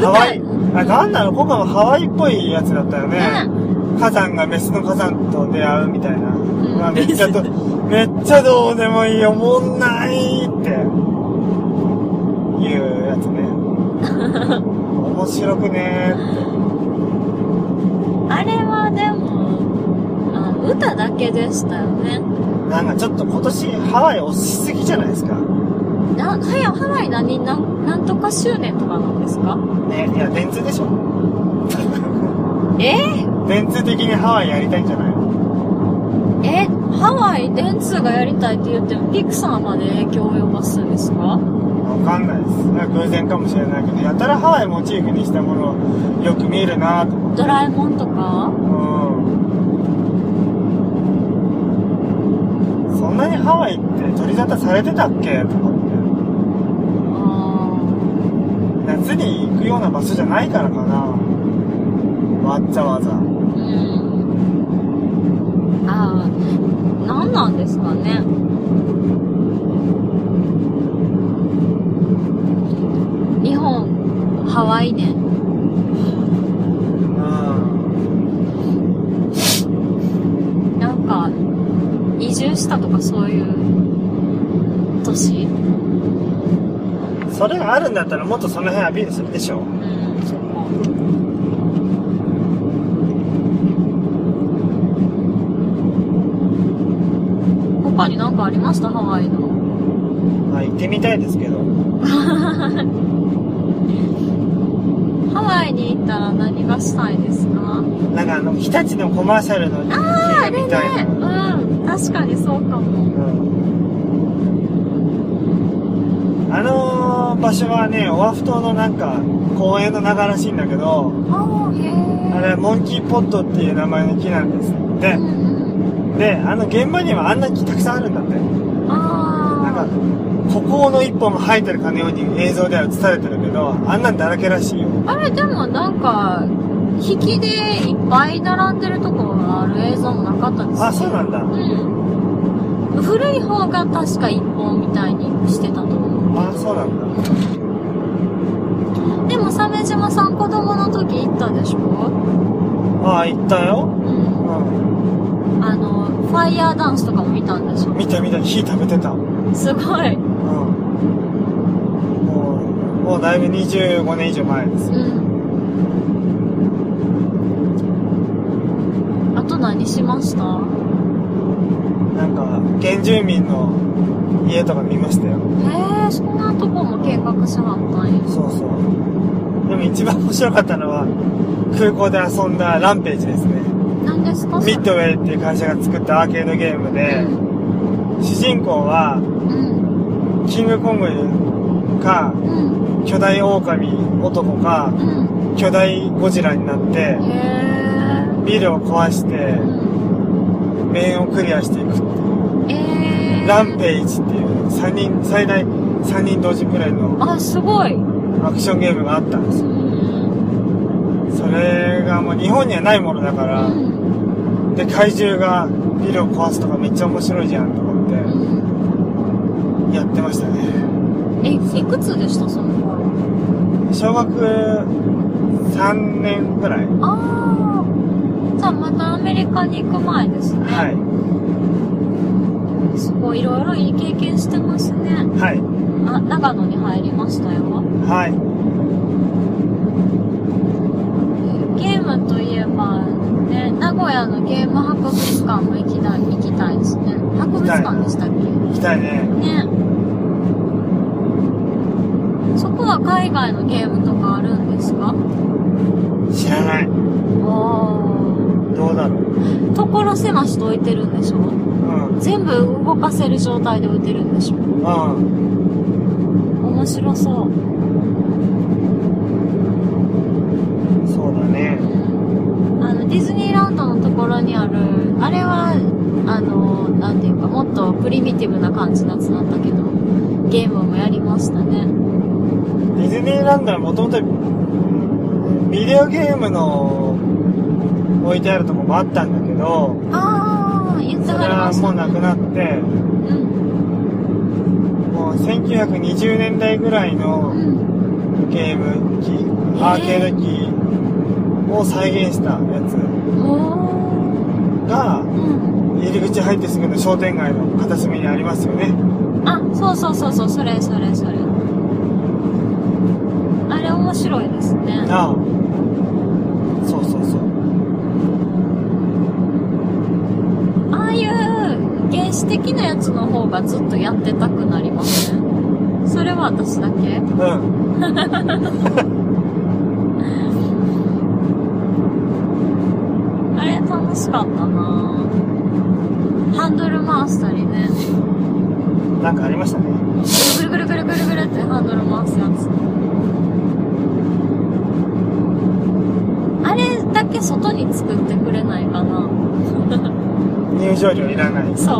ハワイ、あ、なんなの？今回もハワイっぽいやつだったよね。
ね、
火山がメスの火山と出会うみたいな。
ん
まあめっちゃと、めっちゃどうでもいい、おもんないって、いうやつね。面白くねーって。
あれはでも、あ歌だけでしたよね。
なんかちょっと今年ハワイ押しすぎじゃないですか。
な、はや、ハワイ何、なん、なんとか周年とかなんですか？
ね、いや、電通でしょ。
え？
電通的にハワイやりたいんじゃないの？
え、ハワイ電通がやりたいって言っても、ピクサーまで影響を及ぼすんですか？
わかんないです。偶然かもしれないけど、やたらハワイモチーフにしたものをよく見るなと思って。
ドラえもんとか？
うん。そんなにハワイって取り沙汰されてたっけとかって。
あ
夏に行くような場所じゃないからかな。わっざわざ。
ーうん。ああ、なんなんですかね。日本、ハワイね。
うん。
なんか、移住したとかそういう年？
それがあるんだったらもっとその辺アピールするでしょ。
うん、そ他になんかありました？ハワイの。
まあ行ってみたいですけど。
ハワイに行ったら何がしたいですか？
なんかあの、日立のコマーシャルの
ああ、あれね。うん。確かにそうかも。
うんあの場所はね、オアフ島のなんか、公園の中らしいんだけど。
あ
れ、モンキーポットっていう名前の木なんですって
うん。うん。
で、あの現場にはあんな木たくさんあるんだって。なんか
あ、
孤高の一本が生えてるかのように映像では映されてるけど、あんなんだらけらしいよ。
あ。あれ、でもなんか、引きでいっぱい並んでるとこがある映像もなかったです
あ、そうなんだ。
うん。古い方が確か一本みたいにしてたと思う。
あ、そうなんだ。
でも、鮫島さん子供の時行ったでしょ？
あ、行ったよ。
ファイヤーダンスとかも見たんでしょ
ん。見た見た、火食べてた。うん。
すごい。
もう、もうだいぶ25年以上前です。
うん。あと何しました？
なんか、原住民の家とか見ましたよ。
へえ、そんなとこも計画しはったんや。
そうそう。でも一番面白かったのは、空港で遊んだランページですね。
何ですか？
ミッドウェイっていう会社が作ったアーケードゲームで、主人公は、
うん。
キングコングか、
うん。
巨大狼男か、
うん。
巨大ゴジラになって。ビルを壊して
う、ん。
面をクリアしていくっていう。
えー。
ランページっていう、3人、最大3人同時プレイの
あ、すごい。
アクションゲームがあったんです
う
よ。
ん。
それがもう日本にはないものだから、
うん。
で、怪獣がビルを壊すとかめっちゃ面白いじゃんと思っ
うん
て、やってましたね。
え、いくつでした？その頃。
小学3年ぐらい
ああ。じゃあまたアメリカに行く前ですね。
はい。
すごいいろいろいい経験してますね。
はい。
あ、長野に入りましたよ。
はい。
ゲームといえば、ね、名古屋のゲーム博物館も行きたい、行きたいですね。博物館でしたっ
行きたいね。
けね。そこは海外のゲームとかあるんですか？
知らない。
あ
どうだろう。
あ。所狭しと置いてるんでしょ？
うん。
全部動かせる状態で置いてるんでしょ？
うん。
面白そう。
そうだね。
ディズニーランドのところにある、あれは、あの、なんていうか、もっとプリミティブな感じのやつなんだけど、ゲームもやりましたね。
ディズニーランドはもともと、ビデオゲームの置いてあるとこもあったんだけど、
あー、言って
それ
はりました、
はもうなくなって、
うん。
もう1920年代ぐらいの
うん。
ゲーム機、
ー
アーケード機を再現したやつ
お
が。入り口入ってすぐの商店街の片隅にありますよね。
あ、そうそうそうそう、それそれそれ。あれ面白いですね。
ああ。そうそうそう。
ああいう原始的なやつの方がずっとやってたくなりません？それは私だけ？
うん。
あれ楽しかったなハンドル回したりね。
なんかありましたね。
ぐるぐるぐるぐるぐるってハンドル回すやつ。あれだけ外に作ってくれないかな
入場料いらない。
そう。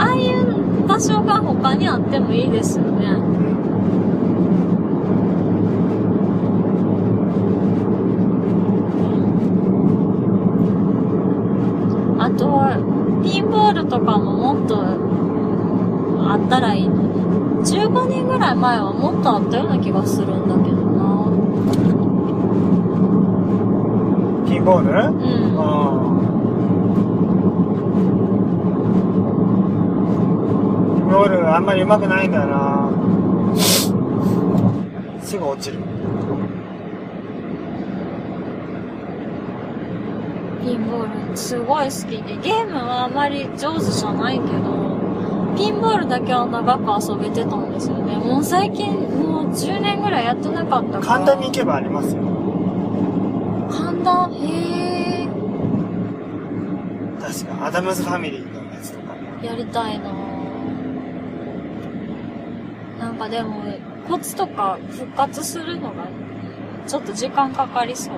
ああいう場所が他にあってもいいですよね。あとは、ピンボールとかももっとあったらいいのに。15年ぐらい前はもっとあったような気がするんだけどな。
ピンボール？
うん。
ああ。ピンボールあんまり上手くないんだよな。すぐ落ちる。
ピンボールすごい好きで、ゲームはあまり上手じゃないけど、ピンボールだけは長く遊べてたんですよね。もう最近、もう10年ぐらいやってなかったから。
簡単に行けばありますよ。
神田へえ、
確か、アダムズファミリーのやつとか。
やりたいなぁなんかでも、コツとか復活するのが、ちょっと時間かかりそう。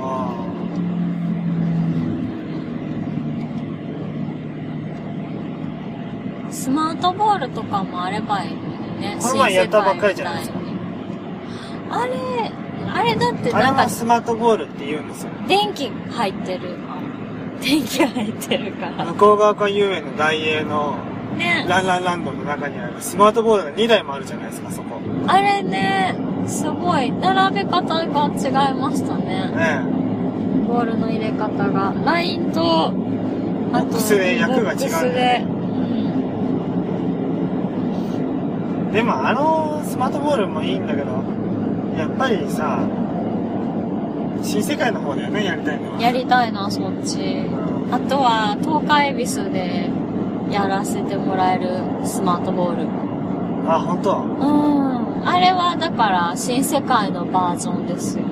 あ
スマートボールとかもあればいいのにね。
この前やったばっかりじゃないですか
あれ、あれだってなんか
はスマートボールって言うんですよ。
電気入ってる。電気入ってるから。
向こう側か遊園の大英の
ね。
ランランランドの中にあるスマートボールが2台もあるじゃないですか、そこ。
あれね、すごい、並べ方が違いましたね。
ね
ボールの入れ方が。ラインと、
ボックスで役が違う
ボックスで。うん
え。でもあのスマートボールもいいんだけど、やっぱりさ、新世界の方だよね、やりたいのは。
やりたいな、そっち。あとは、東海恵比寿でやらせてもらえるスマートボール。
あ、本当？
うん。あれは、だから、新世界のバージョンですよ。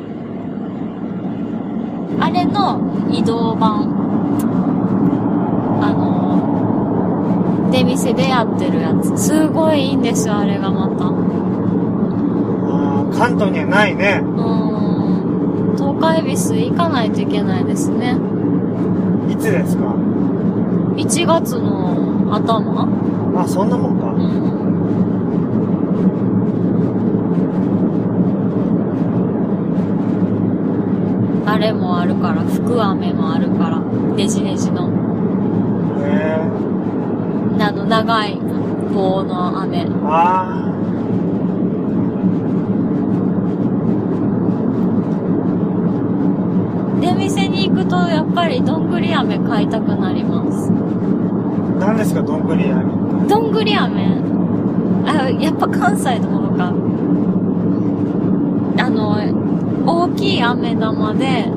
あれの移動版。あの、出店でやってるやつ。すごいいいんですよ、あれがまた。
あー関東にはないね。
うん。東海恵比寿行かないといけないですね。
いつですか
？1月の頭？
あ、そんなもんか。
うん。あれもあるから、福飴もあるから、ネジネジの。
へ
あの、長い棒の飴。
え。あ
出店に行くと、やっぱりどんぐり飴買いたくなります。
ー。何ですか、どんぐりやみ。
どんぐり飴あ、やっぱ関西のものか。あの、大きい飴玉で、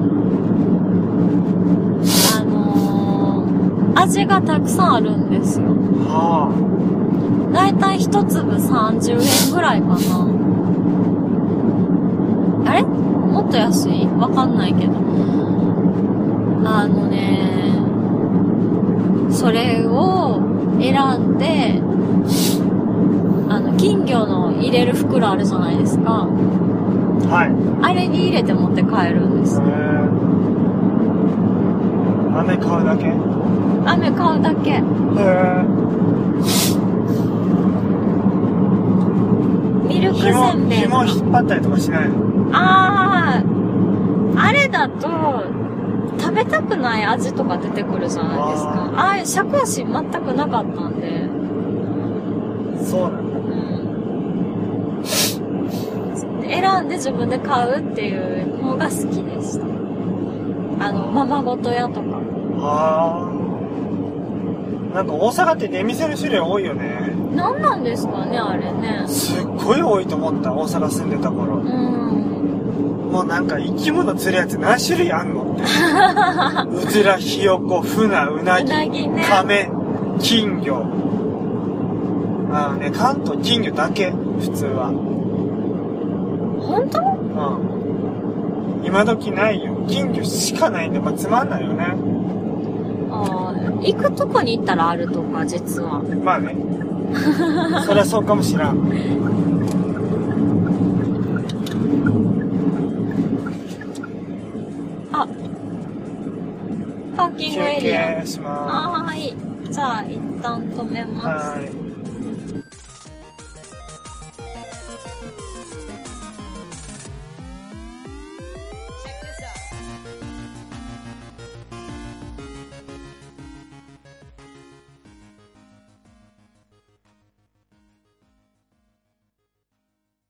味がたくさんあるんですよ。
は
だいたい一粒30円ぐらいかな。あれ？もっと安い？わかんないけど。あのね、それを選んで、あの、金魚の入れる袋あるじゃないですか。
あ。はい。
あれに入れて持って帰るんです
へ。え。飴買うだけ？へ
飴買うだけ。
え。
ミルクせ
紐、
んべい
紐引っ張ったりとかしないの？
あー、あれだと、食べたくない味とか出てくるじゃないですか。ああいう尺足全くなかったんで、
そうなんだ。
うん。選んで自分で買うっていうのが好きでした。あの、ままごと屋とか。
はあ。なんか大阪って出店の種類多いよね。
何なんですかね、あれね。
すっごい多いと思った、大阪住んでた頃。
うん。
もうなんか生き物釣るやつ何種類あんのって。うずら、ひよこ、ふな、うな
う
ぎ、
なぎね。
カメ、金魚。あのね、関東金魚だけ、普通は。
本当？
うん。今時ないよ。金魚しかないんで、まあ、つまんないよね。
行くとこに行ったらあるとか、実は。
まあね。そりゃそうかもしらん。
あ、パーキングエ
休
リア。
憩しま
はーい。じゃあ、一旦止めます。
す。はーい。